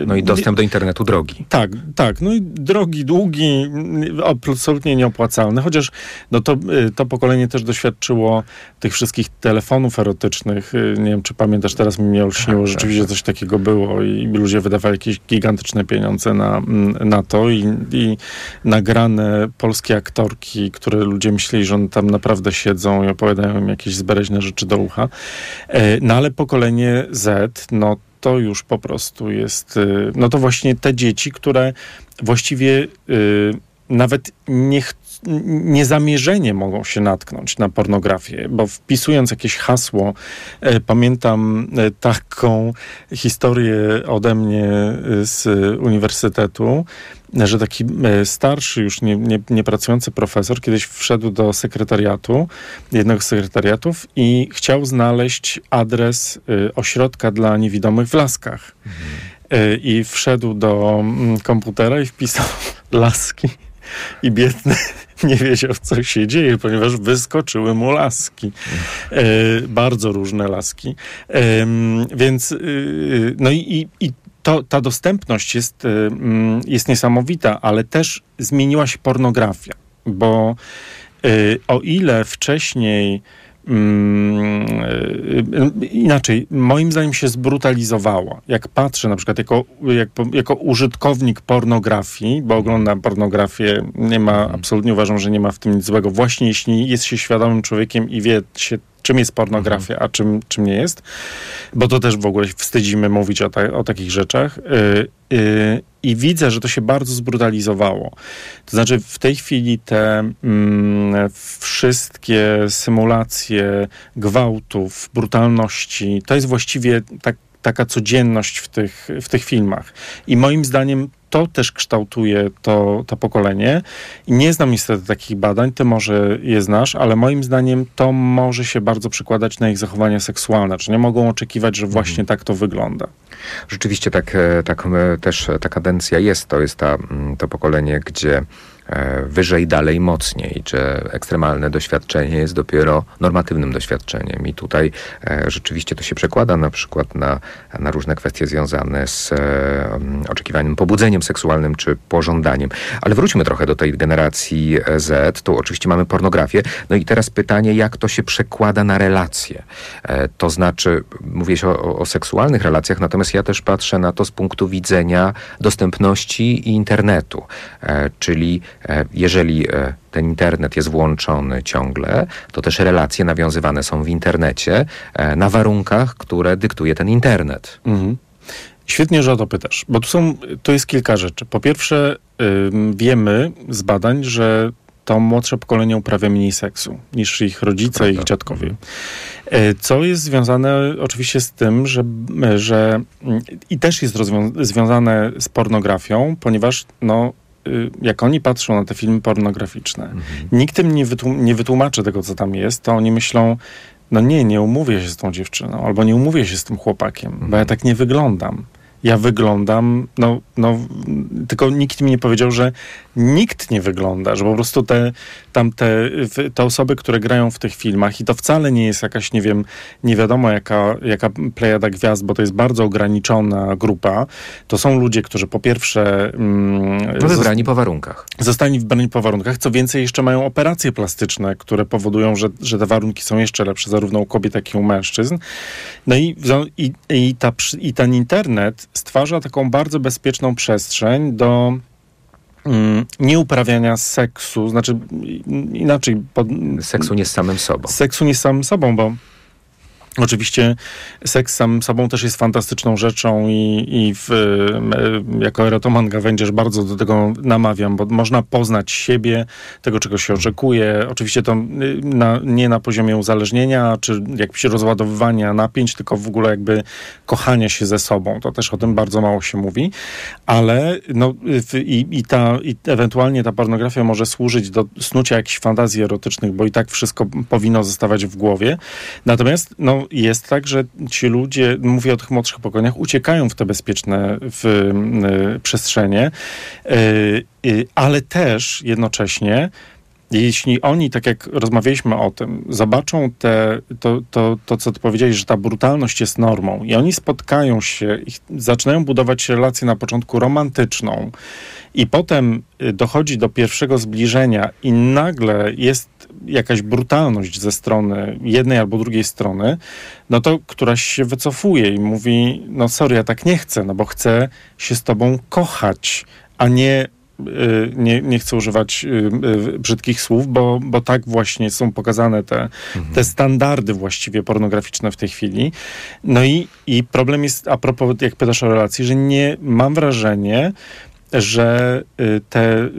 No i dostęp do internetu drogi. Tak, tak. No i drogi, długi, absolutnie nieopłacalny, chociaż no to, to pokolenie też doświadczyło tych wszystkich telefonów erotycznych, nie wiem, czy pamiętasz, teraz mi mnie olśniło, Tak, rzeczywiście tak. coś takiego było i ludzie wydawali jakieś gigantyczne pieniądze na, na to i, i nagrane polskie aktorki, które ludzie myśleli, że one tam naprawdę siedzą i opowiadają im jakieś zbereźne rzeczy do ucha. E, No ale pokolenie Z, no to już po prostu jest, y, no to właśnie te dzieci, które właściwie y, nawet nie chcą niezamierzenie mogą się natknąć na pornografię, bo wpisując jakieś hasło, e, pamiętam e, taką historię ode mnie e, z uniwersytetu, że taki starszy, już nie, nie, nie pracujący profesor kiedyś wszedł do sekretariatu, jednego z sekretariatów i chciał znaleźć adres ośrodka dla niewidomych w Laskach. E, I wszedł do mm, komputera i wpisał (laughs) laski. I biedny (laughs) nie wiedział, co się dzieje, ponieważ wyskoczyły mu laski. E, bardzo różne laski. Em, więc, y, no i, i, to, ta dostępność jest, y, mm, jest niesamowita, ale też zmieniła się pornografia, bo o ile wcześniej inaczej, moim zdaniem się zbrutalizowała. Jak patrzę na przykład jako, jak, jako użytkownik pornografii, bo oglądam pornografię, nie ma, absolutnie uważam, że nie ma w tym nic złego. Właśnie jeśli jest się świadomym człowiekiem i wie się, czym jest pornografia, a czym, czym nie jest, bo to też w ogóle wstydzimy mówić o, ta, o takich rzeczach. Y, y, I widzę, że to się bardzo zbrutalizowało. To znaczy, w tej chwili te mm, wszystkie symulacje gwałtów, brutalności, to jest właściwie tak, taka codzienność w tych, w tych filmach. I moim zdaniem to też kształtuje to, to pokolenie. I nie znam niestety takich badań, ty może je znasz, ale moim zdaniem to może się bardzo przekładać na ich zachowania seksualne. Czy nie mogą oczekiwać, że właśnie tak to wygląda. Rzeczywiście tak, e, tak e, też ta kadencja jest. To jest ta, mm, to pokolenie, gdzie e, wyżej, dalej, mocniej, że ekstremalne doświadczenie jest dopiero normatywnym doświadczeniem. I tutaj e, rzeczywiście to się przekłada na przykład na, na różne kwestie związane z e, oczekiwanym pobudzeniem seksualnym czy pożądaniem. Ale wróćmy trochę do tej generacji e, Z. Tu oczywiście mamy pornografię. No i teraz pytanie, jak to się przekłada na relacje? E, to znaczy, mówię się o, o seksualnych relacjach, natomiast ja też patrzę na to z punktu widzenia dostępności internetu. E, czyli e, jeżeli e, ten internet jest włączony ciągle, to też relacje nawiązywane są w internecie e, na warunkach, które dyktuje ten internet. Mhm. Świetnie, że o to pytasz, bo tu są, to jest kilka rzeczy. Po pierwsze, wiemy z badań, że to młodsze pokolenie uprawia mniej seksu niż ich rodzice i ich dziadkowie. E, Co jest związane oczywiście z tym, że, że mm, i też jest związane z pornografią, ponieważ no, jak oni patrzą na te filmy pornograficzne, nikt im nie, wytłum- nie wytłumaczy tego, co tam jest, to oni myślą, no nie, nie umówię się z tą dziewczyną, albo nie umówię się z tym chłopakiem, bo ja tak nie wyglądam. Ja wyglądam, no, no, tylko nikt mi nie powiedział, że nikt nie wygląda, że po prostu te, tam te, te osoby, które grają w tych filmach i to wcale nie jest jakaś, nie wiem, nie wiadomo jaka, jaka plejada gwiazd, bo to jest bardzo ograniczona grupa. To są ludzie, którzy po pierwsze mm, wybrani po warunkach. zostali wybrani po warunkach. Co więcej, jeszcze mają operacje plastyczne, które powodują, że, że te warunki są jeszcze lepsze, zarówno u kobiet, jak i u mężczyzn. No i, i, i, ta, i ten internet stwarza taką bardzo bezpieczną przestrzeń do nieuprawiania seksu, znaczy inaczej, pod, Seksu nie z samym sobą. seksu nie z samym sobą, bo Oczywiście seks sam sobą też jest fantastyczną rzeczą i, i w, jako erotoman gawędziarz bardzo do tego namawiam, bo można poznać siebie, tego czego się oczekuje. Oczywiście to y, na, nie na poziomie uzależnienia, czy jakiegoś rozładowywania napięć, tylko w ogóle jakby kochania się ze sobą. To też o tym bardzo mało się mówi, ale no, i, i, ta, i ewentualnie ta pornografia może służyć do snucia jakichś fantazji erotycznych, bo i tak wszystko powinno zostawać w głowie. Natomiast no, jest tak, że ci ludzie, mówię o tych młodszych pokoleniach, uciekają w te bezpieczne w, y, przestrzenie, y, y, ale też jednocześnie jeśli oni, tak jak rozmawialiśmy o tym, zobaczą te, to, to, to, co ty powiedziałeś, że ta brutalność jest normą i oni spotkają się zaczynają budować relację na początku romantyczną i potem y, dochodzi do pierwszego zbliżenia i nagle jest jakaś brutalność ze strony jednej albo drugiej strony, no to któraś się wycofuje i mówi, no sorry, ja tak nie chcę, no bo chcę się z tobą kochać, a nie nie, nie chcę używać y, y, brzydkich słów, bo, bo tak właśnie są pokazane te, mhm. te standardy właściwie pornograficzne w tej chwili. No i, i problem jest, a propos, jak pytasz o relacji, że nie mam wrażenie, że te.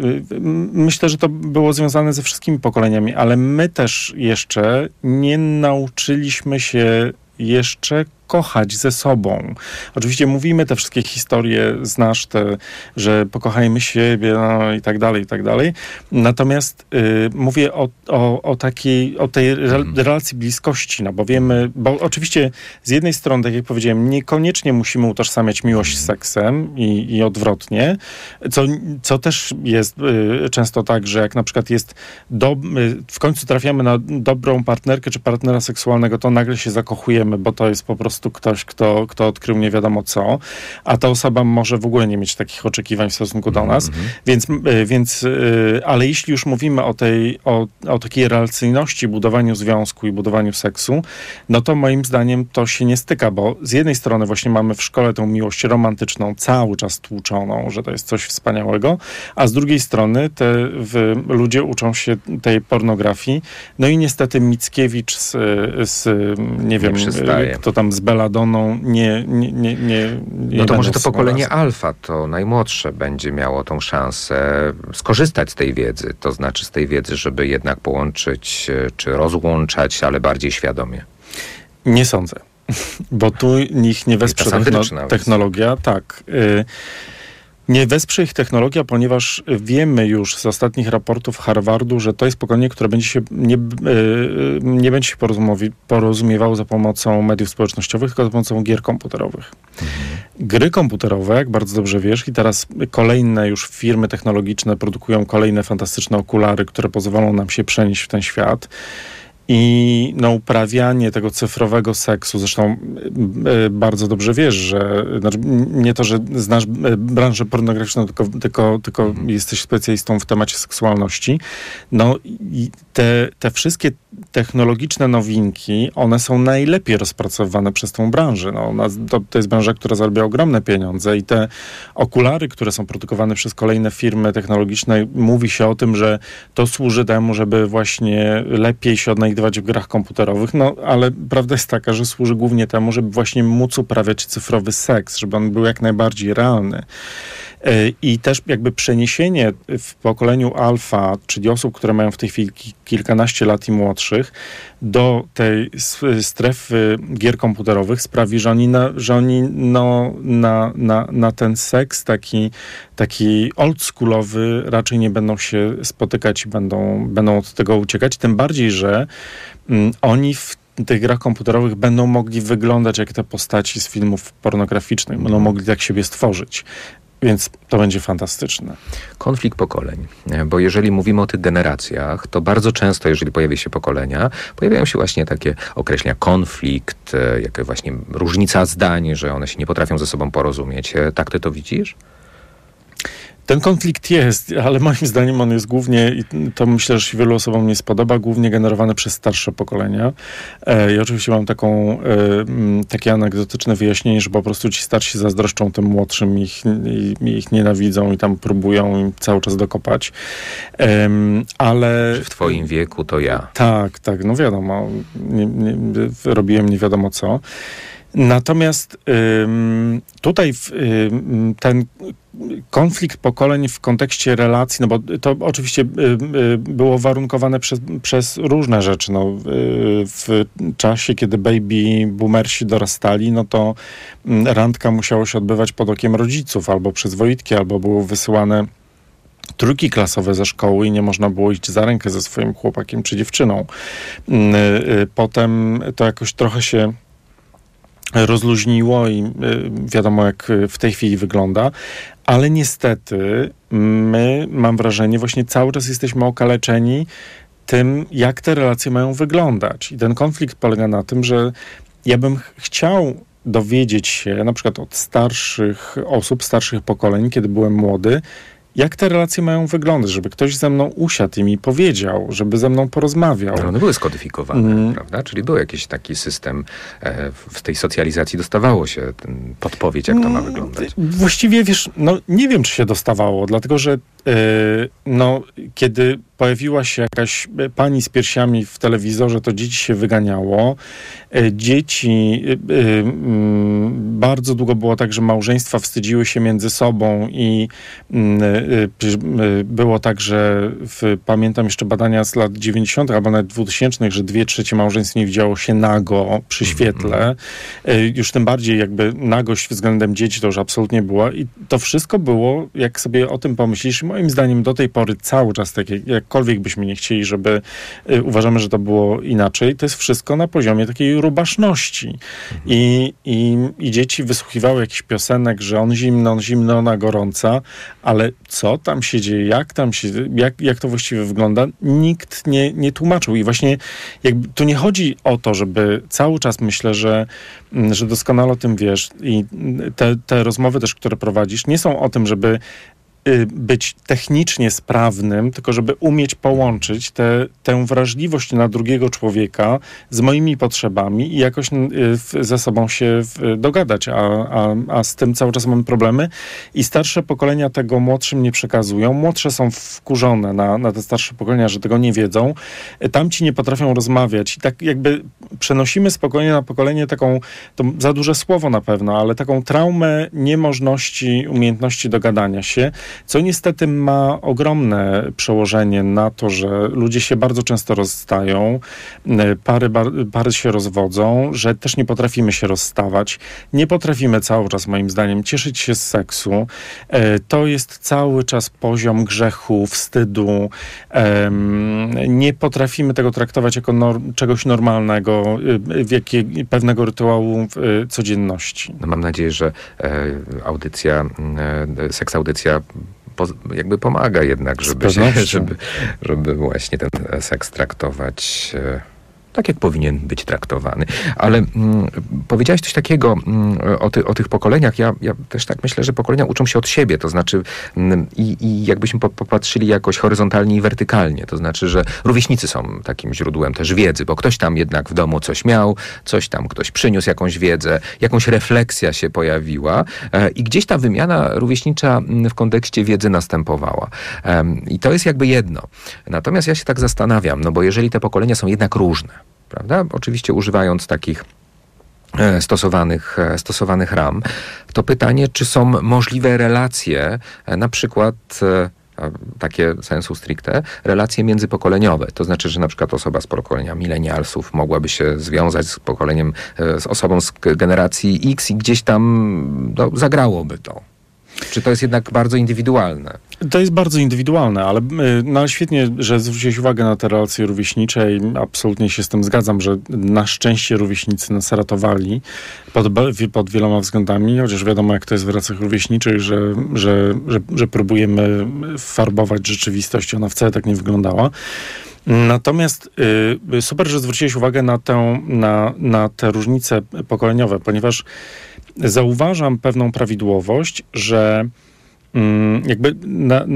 Myślę, że to było związane ze wszystkimi pokoleniami, ale my też jeszcze nie nauczyliśmy się jeszcze kochać ze sobą. Oczywiście mówimy te wszystkie historie, znasz te, że pokochajmy siebie no, i tak dalej, i tak dalej. Natomiast y, mówię o, o, o, takiej, o tej mhm. relacji bliskości, no bo wiemy, bo oczywiście z jednej strony, tak jak powiedziałem, niekoniecznie musimy utożsamiać miłość z seksem i, i odwrotnie, co, co też jest y, często tak, że jak na przykład jest do, y, w końcu trafiamy na dobrą partnerkę czy partnera seksualnego, to nagle się zakochujemy, bo to jest po prostu prostu ktoś, kto, kto odkrył nie wiadomo co, a ta osoba może w ogóle nie mieć takich oczekiwań w stosunku do nas. Mm -hmm. Więc, e, więc, e, ale jeśli już mówimy o tej, o, o takiej relacyjności, budowaniu związku i budowaniu seksu, no to moim zdaniem to się nie styka, bo z jednej strony właśnie mamy w szkole tą miłość romantyczną cały czas tłuczoną, że to jest coś wspaniałego, a z drugiej strony te w, ludzie uczą się tej pornografii, no i niestety Mickiewicz z, z nie wiem, nie kto tam z Beladoną nie, nie, nie, nie, No to może to pokolenie alfa, to najmłodsze, będzie miało tą szansę skorzystać z tej wiedzy, to znaczy z tej wiedzy, żeby jednak połączyć e, czy rozłączać, ale bardziej świadomie. Nie sądzę, (laughs) bo tu ich nie wesprze techno technologia. Tak. Y nie wesprze ich technologia, ponieważ wiemy już z ostatnich raportów Harvardu, że to jest pokolenie, które będzie się, nie, e, nie będzie się porozumiewało za pomocą mediów społecznościowych, tylko za pomocą gier komputerowych. Mhm. Gry komputerowe, jak bardzo dobrze wiesz, i teraz kolejne już firmy technologiczne produkują kolejne fantastyczne okulary, które pozwolą nam się przenieść w ten świat. I no, uprawianie tego cyfrowego seksu, zresztą y, bardzo dobrze wiesz, że znaczy, nie to, że znasz y, branżę pornograficzną, tylko, tylko, tylko mhm. jesteś specjalistą w temacie seksualności. No i te, te wszystkie technologiczne nowinki, one są najlepiej rozpracowane przez tą branżę. No, to, to jest branża, która zarabia ogromne pieniądze i te okulary, które są produkowane przez kolejne firmy technologiczne, mówi się o tym, że to służy temu, żeby właśnie lepiej się odnajdywać w grach komputerowych, no ale prawda jest taka, że służy głównie temu, żeby właśnie móc uprawiać cyfrowy seks, żeby on był jak najbardziej realny. E, I też jakby przeniesienie w pokoleniu alfa, czyli osób, które mają w tej chwili kilkanaście lat i do tej strefy gier komputerowych sprawi, że oni, na, że oni no, na, na, na ten seks taki, taki oldschoolowy raczej nie będą się spotykać i będą, będą od tego uciekać. Tym bardziej, że mm, oni w tych grach komputerowych będą mogli wyglądać jak te postaci z filmów pornograficznych, będą mogli tak siebie stworzyć. Więc to będzie fantastyczne. Konflikt pokoleń. Bo jeżeli mówimy o tych generacjach, to bardzo często, jeżeli pojawia się pokolenia, pojawiają się właśnie takie określenia konflikt, jaka właśnie różnica zdań, że one się nie potrafią ze sobą porozumieć. Tak ty to widzisz? Ten konflikt jest, ale moim zdaniem on jest głównie, i to myślę, że się wielu osobom nie spodoba, głównie generowany przez starsze pokolenia. E, I oczywiście mam taką, e, takie anegdotyczne wyjaśnienie, że po prostu ci starsi zazdroszczą tym młodszym, ich, ich nienawidzą i tam próbują im cały czas dokopać. Ale... W twoim wieku to ja. Tak, tak, no wiadomo, nie, nie, robiłem nie wiadomo co. Natomiast tutaj ten konflikt pokoleń w kontekście relacji, no bo to oczywiście y, y, było warunkowane przez, przez różne rzeczy. No, y, w czasie, kiedy baby boomersi dorastali, no to randka musiała się odbywać pod okiem rodziców, albo przez Wojtki, albo było wysyłane trójki klasowe ze szkoły i nie można było iść za rękę ze swoim chłopakiem czy dziewczyną. Mm, potem to jakoś trochę się rozluźniło i y, wiadomo, jak w tej chwili wygląda, ale niestety my, mam wrażenie, właśnie cały czas jesteśmy okaleczeni tym, jak te relacje mają wyglądać. I ten konflikt polega na tym, że ja bym chciał dowiedzieć się, na przykład od starszych osób, starszych pokoleń, kiedy byłem młody, jak te relacje mają wyglądać, żeby ktoś ze mną usiadł i mi powiedział, żeby ze mną porozmawiał. Ale one były skodyfikowane, mm. prawda? Czyli był jakiś taki system, e, w tej socjalizacji dostawało się ten podpowiedź, jak to ma mm, wyglądać. Właściwie, wiesz, no nie wiem, czy się dostawało, dlatego że e, no, kiedy pojawiła się jakaś e, pani z piersiami w telewizorze, to dzieci się wyganiało. E, dzieci, e, mm, bardzo długo było tak, że małżeństwa wstydziły się między sobą i mm, było tak, że w, pamiętam jeszcze badania z lat 90. albo nawet 2000, że dwie trzecie małżeństw nie widziało się nago przy mhm. świetle. Już tym bardziej jakby nagość względem dzieci to już absolutnie była i to wszystko było, jak sobie o tym pomyślisz, moim zdaniem do tej pory cały czas takie, jak jakkolwiek byśmy nie chcieli, żeby y, uważamy, że to było inaczej, to jest wszystko na poziomie takiej rubaszności. I, i, I dzieci wysłuchiwały jakichś piosenek, że on zimno, on zimno, ona gorąca, ale co tam się dzieje, jak tam się, jak, jak to właściwie wygląda, nikt nie, nie tłumaczył. I właśnie jakby tu nie chodzi o to, żeby cały czas myślę, że, mm, że doskonale o tym wiesz i te, te rozmowy też, które prowadzisz, nie są o tym, żeby Y, być technicznie sprawnym, tylko żeby umieć połączyć te, tę wrażliwość na drugiego człowieka z moimi potrzebami i jakoś y, ze sobą się dogadać, a, a, a z tym cały czas mamy problemy i starsze pokolenia tego młodszym nie przekazują. Młodsze są wkurzone na, na te starsze pokolenia, że tego nie wiedzą. Tamci nie potrafią rozmawiać i tak jakby przenosimy z pokolenia na pokolenie taką, to za duże słowo na pewno, ale taką traumę niemożności, umiejętności dogadania się co niestety ma ogromne przełożenie na to, że ludzie się bardzo często rozstają, pary, pary się rozwodzą, że też nie potrafimy się rozstawać, nie potrafimy cały czas, moim zdaniem, cieszyć się z seksu. E, to jest cały czas poziom grzechu, wstydu. Nie potrafimy tego traktować jako nor czegoś normalnego, w jakie, pewnego rytuału codzienności. No mam nadzieję, że e, audycja, e, seks audycja jakby pomaga jednak, żeby, żeby, żeby właśnie ten seks traktować e, tak, jak powinien być traktowany. Ale mm, powiedziałeś coś takiego mm, o, ty, o, tych pokoleniach. Ja, ja, też tak myślę, że pokolenia uczą się od siebie, to znaczy mm, i, i jakbyśmy po, popatrzyli jakoś horyzontalnie i wertykalnie, to znaczy, że rówieśnicy są takim źródłem też wiedzy, bo ktoś tam jednak w domu coś miał, coś tam ktoś przyniósł jakąś wiedzę, jakąś refleksja się pojawiła e, i gdzieś ta wymiana rówieśnicza mm, w kontekście wiedzy następowała. E, I to jest jakby jedno. Natomiast ja się tak zastanawiam, no bo jeżeli te pokolenia są jednak różne, prawda? Oczywiście używając takich e, stosowanych, e, stosowanych ram, to pytanie, czy są możliwe relacje, e, na przykład takie sensu stricte, relacje międzypokoleniowe. To znaczy, że na przykład osoba z pokolenia milenialsów mogłaby się związać z pokoleniem, z osobą z generacji X i gdzieś tam no, zagrałoby to. Czy to jest jednak bardzo indywidualne? To jest bardzo indywidualne, ale y, no, świetnie, że zwróciłeś uwagę na te relacje rówieśnicze i absolutnie się z tym zgadzam, że na szczęście rówieśnicy nas ratowali pod, pod wieloma względami, chociaż wiadomo jak to jest w relacjach rówieśniczych, że, że, że, że próbujemy farbować rzeczywistość, ona wcale tak nie wyglądała. Natomiast y, super, że zwróciłeś uwagę na, tę, na, na te różnice pokoleniowe, ponieważ zauważam pewną prawidłowość, że mm, jakby na,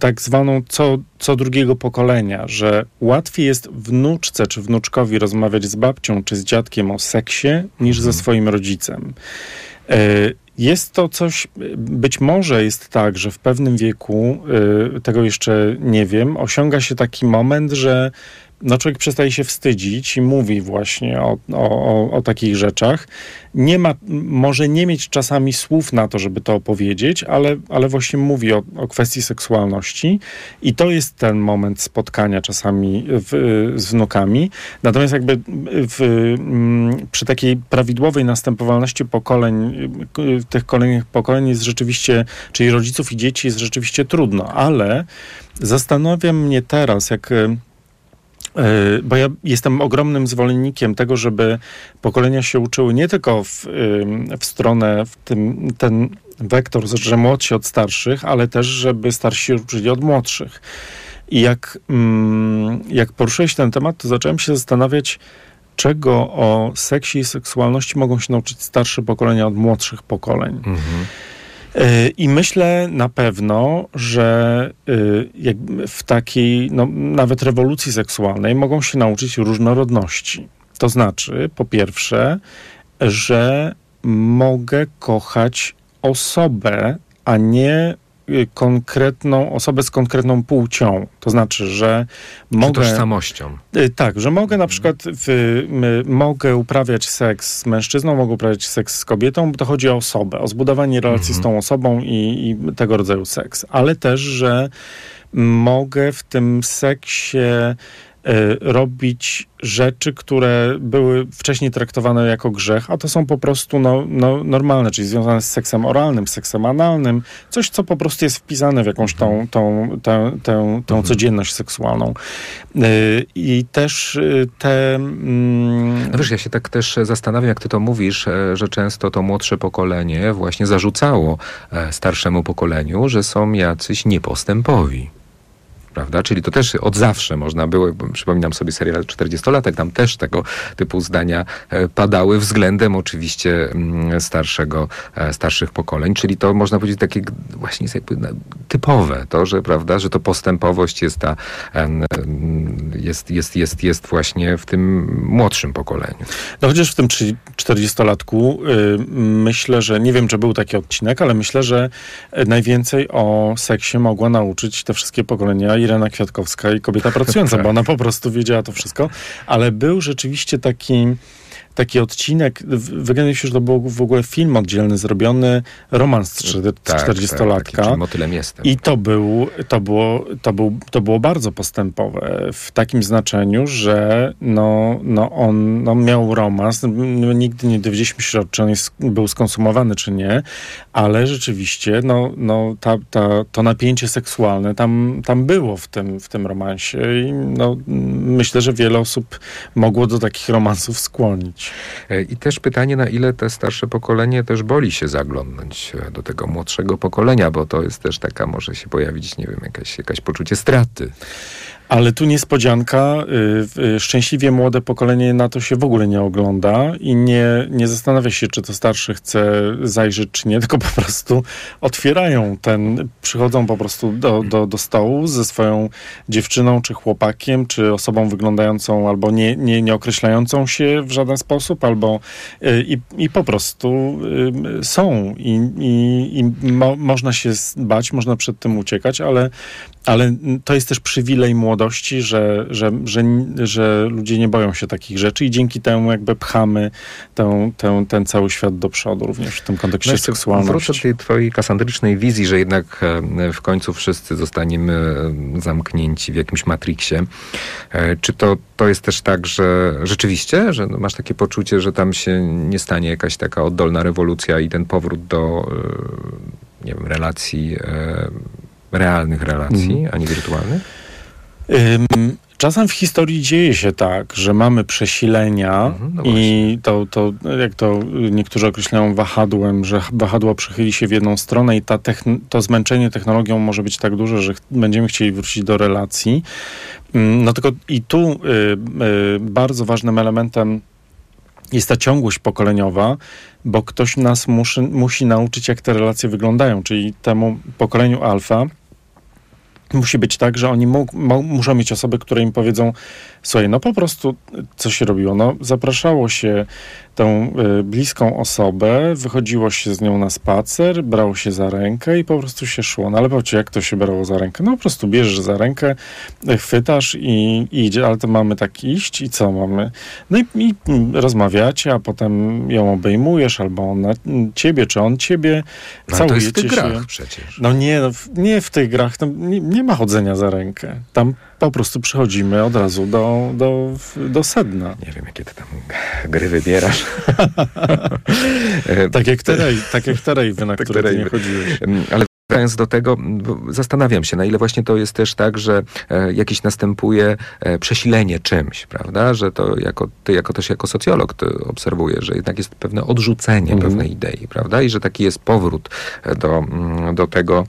tak zwaną co, co drugiego pokolenia, że łatwiej jest wnuczce czy wnuczkowi rozmawiać z babcią czy z dziadkiem o seksie niż ze mhm. swoim rodzicem. E, jest to coś, być może jest tak, że w pewnym wieku, e, tego jeszcze nie wiem, osiąga się taki moment, że no człowiek przestaje się wstydzić i mówi właśnie o, o, o, takich rzeczach. Nie ma, może nie mieć czasami słów na to, żeby to opowiedzieć, ale, ale właśnie mówi o, o kwestii seksualności i to jest ten moment spotkania czasami w, z wnukami. Natomiast jakby w, mm, przy takiej prawidłowej następowalności pokoleń, tych kolejnych pokoleń jest rzeczywiście, czyli rodziców i dzieci jest rzeczywiście trudno, ale zastanawiam mnie teraz, jak Y, bo ja jestem ogromnym zwolennikiem tego, żeby pokolenia się uczyły nie tylko w, w stronę, w tym, ten wektor, że młodsi od starszych, ale też, żeby starsi uczyli od młodszych. I jak, mm, jak poruszyłeś ten temat, to zacząłem się zastanawiać, czego o seksie i seksualności mogą się nauczyć starsze pokolenia od młodszych pokoleń. Mhm. I myślę na pewno, że y, w takiej no, nawet rewolucji seksualnej mogą się nauczyć różnorodności. To znaczy, po pierwsze, że mogę kochać osobę, a nie konkretną osobę z konkretną płcią. To znaczy, że mogę... tożsamością. Y, tak, że mogę na przykład w, mogę uprawiać seks z mężczyzną, mogę uprawiać seks z kobietą, bo to chodzi o osobę, o zbudowanie relacji mhm. z tą osobą i, i tego rodzaju seks. Ale też, że mogę w tym seksie robić rzeczy, które były wcześniej traktowane jako grzech, a to są po prostu no, no, normalne, czyli związane z seksem oralnym, seksem analnym, coś, co po prostu jest wpisane w jakąś tą, tą, tę, tę, tą mhm. codzienność seksualną. E, I też e, te... Mm... No wiesz, ja się tak też zastanawiam, jak ty to mówisz, że często to młodsze pokolenie właśnie zarzucało starszemu pokoleniu, że są jacyś niepostępowi prawda? Czyli to też od zawsze można było, przypominam sobie serial 40-latek, tam też tego typu zdania e, padały względem oczywiście mm, starszego, e, starszych pokoleń, czyli to można powiedzieć takie właśnie jakby typowe, to, że prawda, że to postępowość jest ta, jest, jest, jest, jest właśnie w tym młodszym pokoleniu. No chociaż w tym 40-latku y, myślę, że nie wiem, czy był taki odcinek, ale myślę, że najwięcej o seksie mogła nauczyć te wszystkie pokolenia Irena Kwiatkowska i kobieta pracująca, bo ona po prostu wiedziała to wszystko, ale był rzeczywiście taki taki odcinek, wydaje mi się, że to był w ogóle film oddzielny zrobiony, romans 40-latka. Tak, tak, motylem jestem. I to, był, to, było, to, był, to było bardzo postępowe w takim znaczeniu, że no, no on no miał romans, nigdy nie dowiedzieliśmy się, czy on jest, był skonsumowany, czy nie, ale rzeczywiście no, no, ta, ta, to napięcie seksualne tam, tam było w tym, w tym romansie i no, myślę, że wiele osób mogło do takich romansów skłonić. E, I też pytanie, na ile te starsze pokolenie też boli się zaglądnąć e, do tego młodszego pokolenia, bo to jest też taka, może się pojawić, nie wiem, jakaś, jakaś poczucie straty. Ale tu niespodzianka, y, y, szczęśliwie młode pokolenie na to się w ogóle nie ogląda i nie, nie zastanawia się, czy to starszy chce zajrzeć, czy nie, tylko po prostu otwierają ten, przychodzą po prostu do, do, do stołu ze swoją dziewczyną, czy chłopakiem, czy osobą wyglądającą albo nie, nie, nie określającą się w żaden sposób, albo y, i, i po prostu są i, i, i mo, można się bać, można przed tym uciekać, ale ale to jest też przywilej młodości, że, że, że, że ludzie nie boją się takich rzeczy i dzięki temu jakby pchamy tę, tę, ten cały świat do przodu, również w tym kontekście no seksualności. Wrócę do tej twojej kasandrycznej wizji, że jednak e, w końcu wszyscy zostaniemy e, zamknięci w jakimś matriksie. E, czy to, to jest też tak, że rzeczywiście, że masz takie poczucie, że tam się nie stanie jakaś taka oddolna rewolucja i ten powrót do nie wiem, relacji realnych relacji, mm. a nie wirtualnych? Czasem w historii dzieje się tak, że mamy przesilenia mhm, no i to, to, jak to niektórzy określają wahadłem, że wahadło przychyli się w jedną stronę i ta to zmęczenie technologią może być tak duże, że ch będziemy chcieli wrócić do relacji. No tylko i tu y, y, bardzo ważnym elementem jest ta ciągłość pokoleniowa, bo ktoś nas muszy, musi nauczyć, jak te relacje wyglądają, czyli temu pokoleniu alfa musi być tak, że oni muszą mieć osoby, które im powiedzą, słuchaj, no po prostu co się robiło? No zapraszało się tę y, bliską osobę, wychodziło się z nią na spacer, brało się za rękę i po prostu się szło. No ale powiedzcie, jak to się brało za rękę? No po prostu bierzesz za rękę, chwytasz i, i idzie, ale to mamy tak iść i co mamy? No i, i rozmawiacie, a potem ją obejmujesz, albo ona ciebie, czy on ciebie. No, całujecie to jest w tych się. grach przecież. No nie, no, nie w tych grach, nie, nie ma chodzenia za rękę. Tam po prostu przechodzimy od razu do, do, do sedna. Nie wiem, jakie ty tam gry wybierasz. tak jak te tak jak te na tak które nie chodziłeś. Ale Wracając do tego, zastanawiam się, na ile właśnie to jest też tak, że e, jakieś następuje e, przesilenie czymś, prawda? Że to jako, ty jako też jako socjolog ty obserwujesz, że jednak jest pewne odrzucenie Mhm. pewnej idei, prawda? I że taki jest powrót e, do, mm, do tego,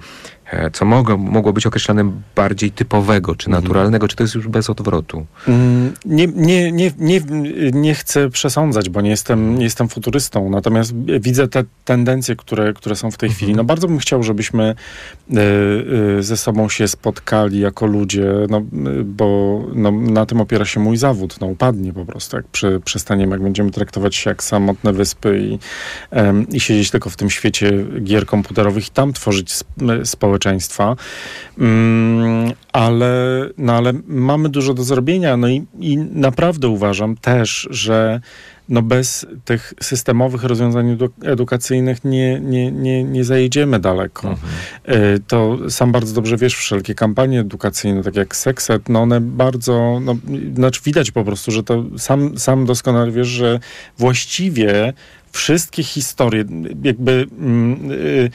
co mogło, mogło być określane bardziej typowego, czy Mhm. naturalnego, czy to jest już bez odwrotu. Mm, Nie, nie, nie, nie, nie chcę przesądzać, bo nie jestem, nie jestem futurystą, natomiast widzę te tendencje, które, które są w tej chwili. No bardzo bym chciał, żebyśmy e, e, ze sobą się spotkali jako ludzie, no, e, bo no, na tym opiera się mój zawód. No upadnie po prostu, jak przy, przestaniemy, jak będziemy traktować się jak samotne wyspy i, i siedzieć tylko w tym świecie gier komputerowych i tam tworzyć sp- społeczeństwa. Mm, ale, no ale mamy dużo do zrobienia, no i, i naprawdę uważam też, że no bez tych systemowych rozwiązań edu- edukacyjnych nie, nie, nie, nie zajedziemy daleko. Y, To sam bardzo dobrze wiesz, wszelkie kampanie edukacyjne, tak jak Sexet, no one bardzo, no, znaczy widać po prostu, że to sam, sam doskonale wiesz, że właściwie wszystkie historie, jakby mm, y,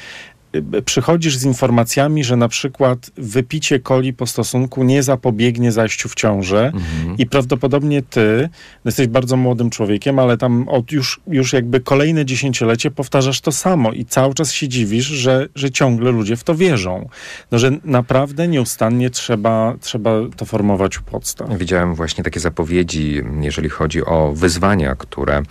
przychodzisz z informacjami, że na przykład wypicie coli po stosunku nie zapobiegnie zajściu w ciążę Mhm. i prawdopodobnie ty no jesteś bardzo młodym człowiekiem, ale tam od już, już jakby kolejne dziesięciolecie powtarzasz to samo i cały czas się dziwisz, że, że ciągle ludzie w to wierzą. No, że naprawdę nieustannie trzeba, trzeba to formować u podstaw. Widziałem właśnie takie zapowiedzi, jeżeli chodzi o wyzwania, które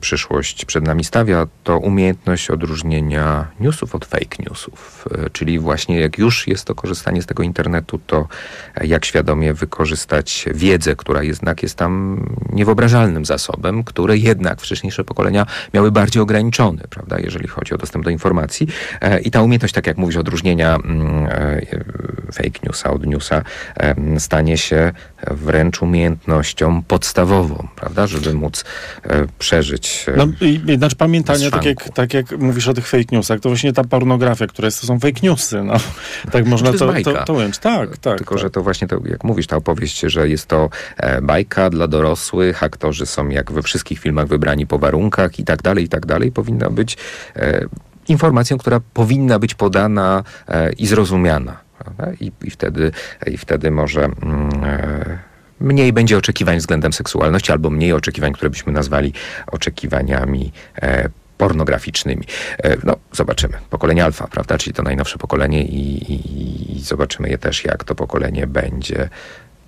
przyszłość przed nami stawia, to umiejętność odróżnienia newsów od fake newsów. E, Czyli właśnie jak już jest to korzystanie z tego internetu, to e, jak świadomie wykorzystać wiedzę, która jednak jest tam niewyobrażalnym zasobem, które jednak wcześniejsze pokolenia miały bardziej ograniczony, prawda, jeżeli chodzi o dostęp do informacji. E, I ta umiejętność, tak jak mówisz, odróżnienia mm, e, fake newsa od newsa stanie się wręcz umiejętnością podstawową, prawda, żeby móc e, przeżyć. E, No i, znaczy pamiętanie, tak jak, tak jak mówisz o tych fake newsach, to właśnie ta pornografia, która jest, to są fake newsy. No. (laughs) Tak można to, to, bajka. to ująć. Tak, tak. Tylko, tak. że to właśnie, to, jak mówisz, ta opowieść, że jest to e, bajka dla dorosłych, aktorzy są jak we wszystkich filmach wybrani po warunkach i tak dalej, i tak dalej, powinna być e, informacją, która powinna być podana e, i zrozumiana. I, i, wtedy, I wtedy może... Mm, e, Mniej będzie oczekiwań względem seksualności, albo mniej oczekiwań, które byśmy nazwali oczekiwaniami e, pornograficznymi. E, no, zobaczymy. Pokolenie alfa, prawda? Czyli to najnowsze pokolenie i, i, i zobaczymy je też, jak to pokolenie będzie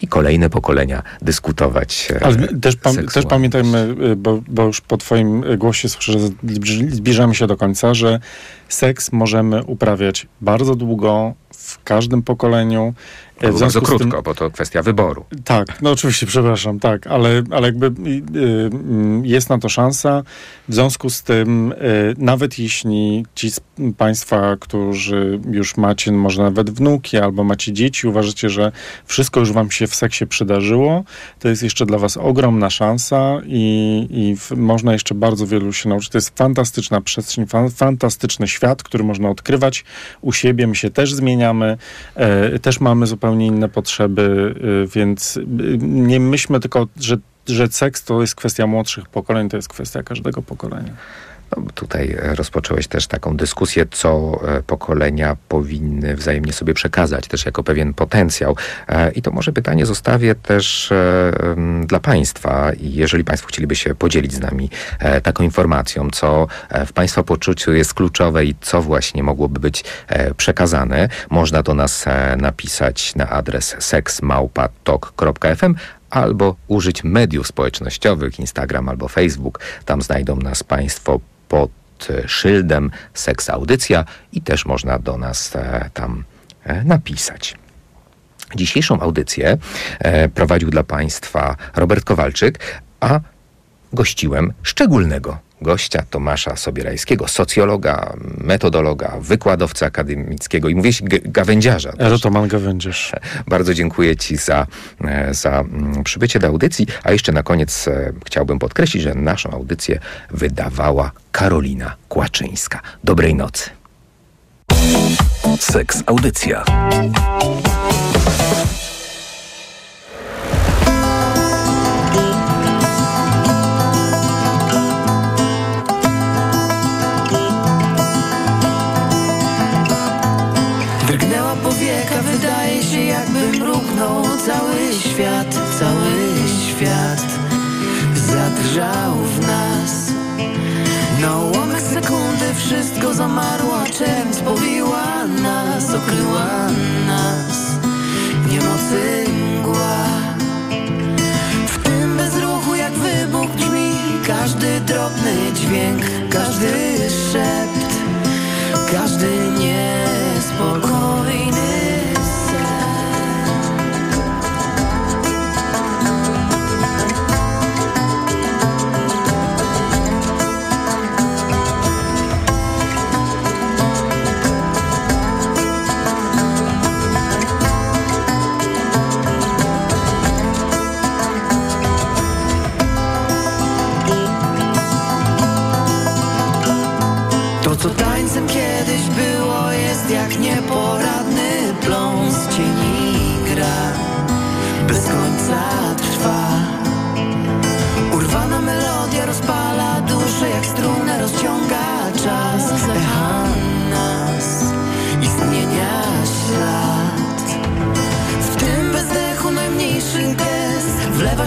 i kolejne pokolenia dyskutować. e, Ale też, pam- też pamiętajmy, y, bo, bo już po twoim głosie słyszę, że zbliż- zbliżamy się do końca, że seks możemy uprawiać bardzo długo, w każdym pokoleniu. To w bardzo z tym- krótko, bo to kwestia wyboru. Tak, no oczywiście, przepraszam, tak, ale, ale jakby y, y, jest na to szansa. W związku z tym, y, nawet jeśli ci z Państwa, którzy już macie może nawet wnuki albo macie dzieci, uważacie, że wszystko już Wam się w seksie przydarzyło, to jest jeszcze dla Was ogromna szansa i, i można jeszcze bardzo wielu się nauczyć. To jest fantastyczna przestrzeń, fan, fantastyczny świat, który można odkrywać u siebie. My się też zmieniamy, e, też mamy zupełnie inne potrzeby, e, więc e, nie myślmy tylko, że, że seks to jest kwestia młodszych pokoleń, to jest kwestia każdego pokolenia. No, tutaj rozpocząłeś też taką dyskusję, co e, pokolenia powinny wzajemnie sobie przekazać, też jako pewien potencjał. E, I to może pytanie zostawię też e, dla Państwa. Jeżeli Państwo chcieliby się podzielić z nami taką informacją, co w Państwa poczuciu jest kluczowe i co właśnie mogłoby być przekazane, można do nas napisać na adres seksmałpatok.fm albo użyć mediów społecznościowych, Instagram albo Facebook. Tam znajdą nas Państwo pod e, szyldem Seks Audycja i też można do nas e, tam e, napisać. Dzisiejszą audycję prowadził dla Państwa Robert Kowalczyk, a gościłem szczególnego gościa Tomasza Sobierajskiego, socjologa, metodologa, wykładowca akademickiego i mówię gawędziarza. też. Erotoman Gawędzierz. (laughs) Bardzo dziękuję Ci za, e, za mm, przybycie do audycji. A jeszcze na koniec e, chciałbym podkreślić, że naszą audycję wydawała Karolina Kłaczyńska. Dobrej nocy. Seks Audycja. W tym bezruchu jak wybuch brzmi Każdy drobny dźwięk, każdy szept Każdy niespokojny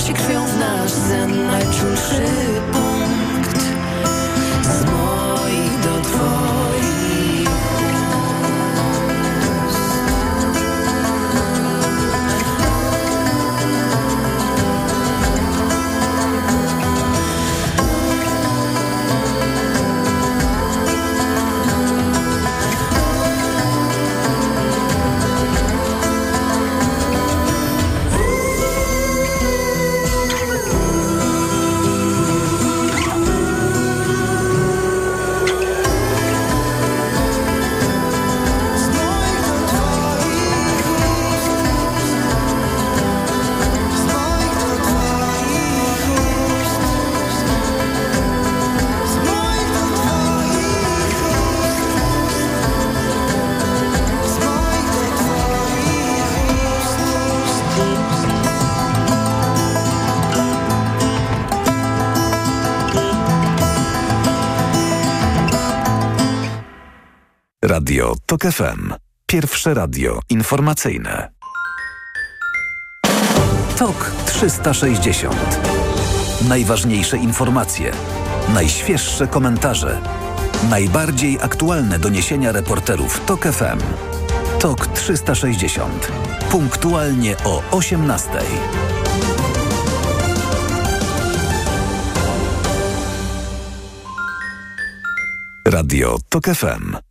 się krwią w nasz sen najczulszy punkt Radio TOK FM. Pierwsze radio informacyjne. TOK 360. Najważniejsze informacje, najświeższe komentarze, najbardziej aktualne doniesienia reporterów TOK FM. TOK 360. Punktualnie o 18. Radio TOK FM.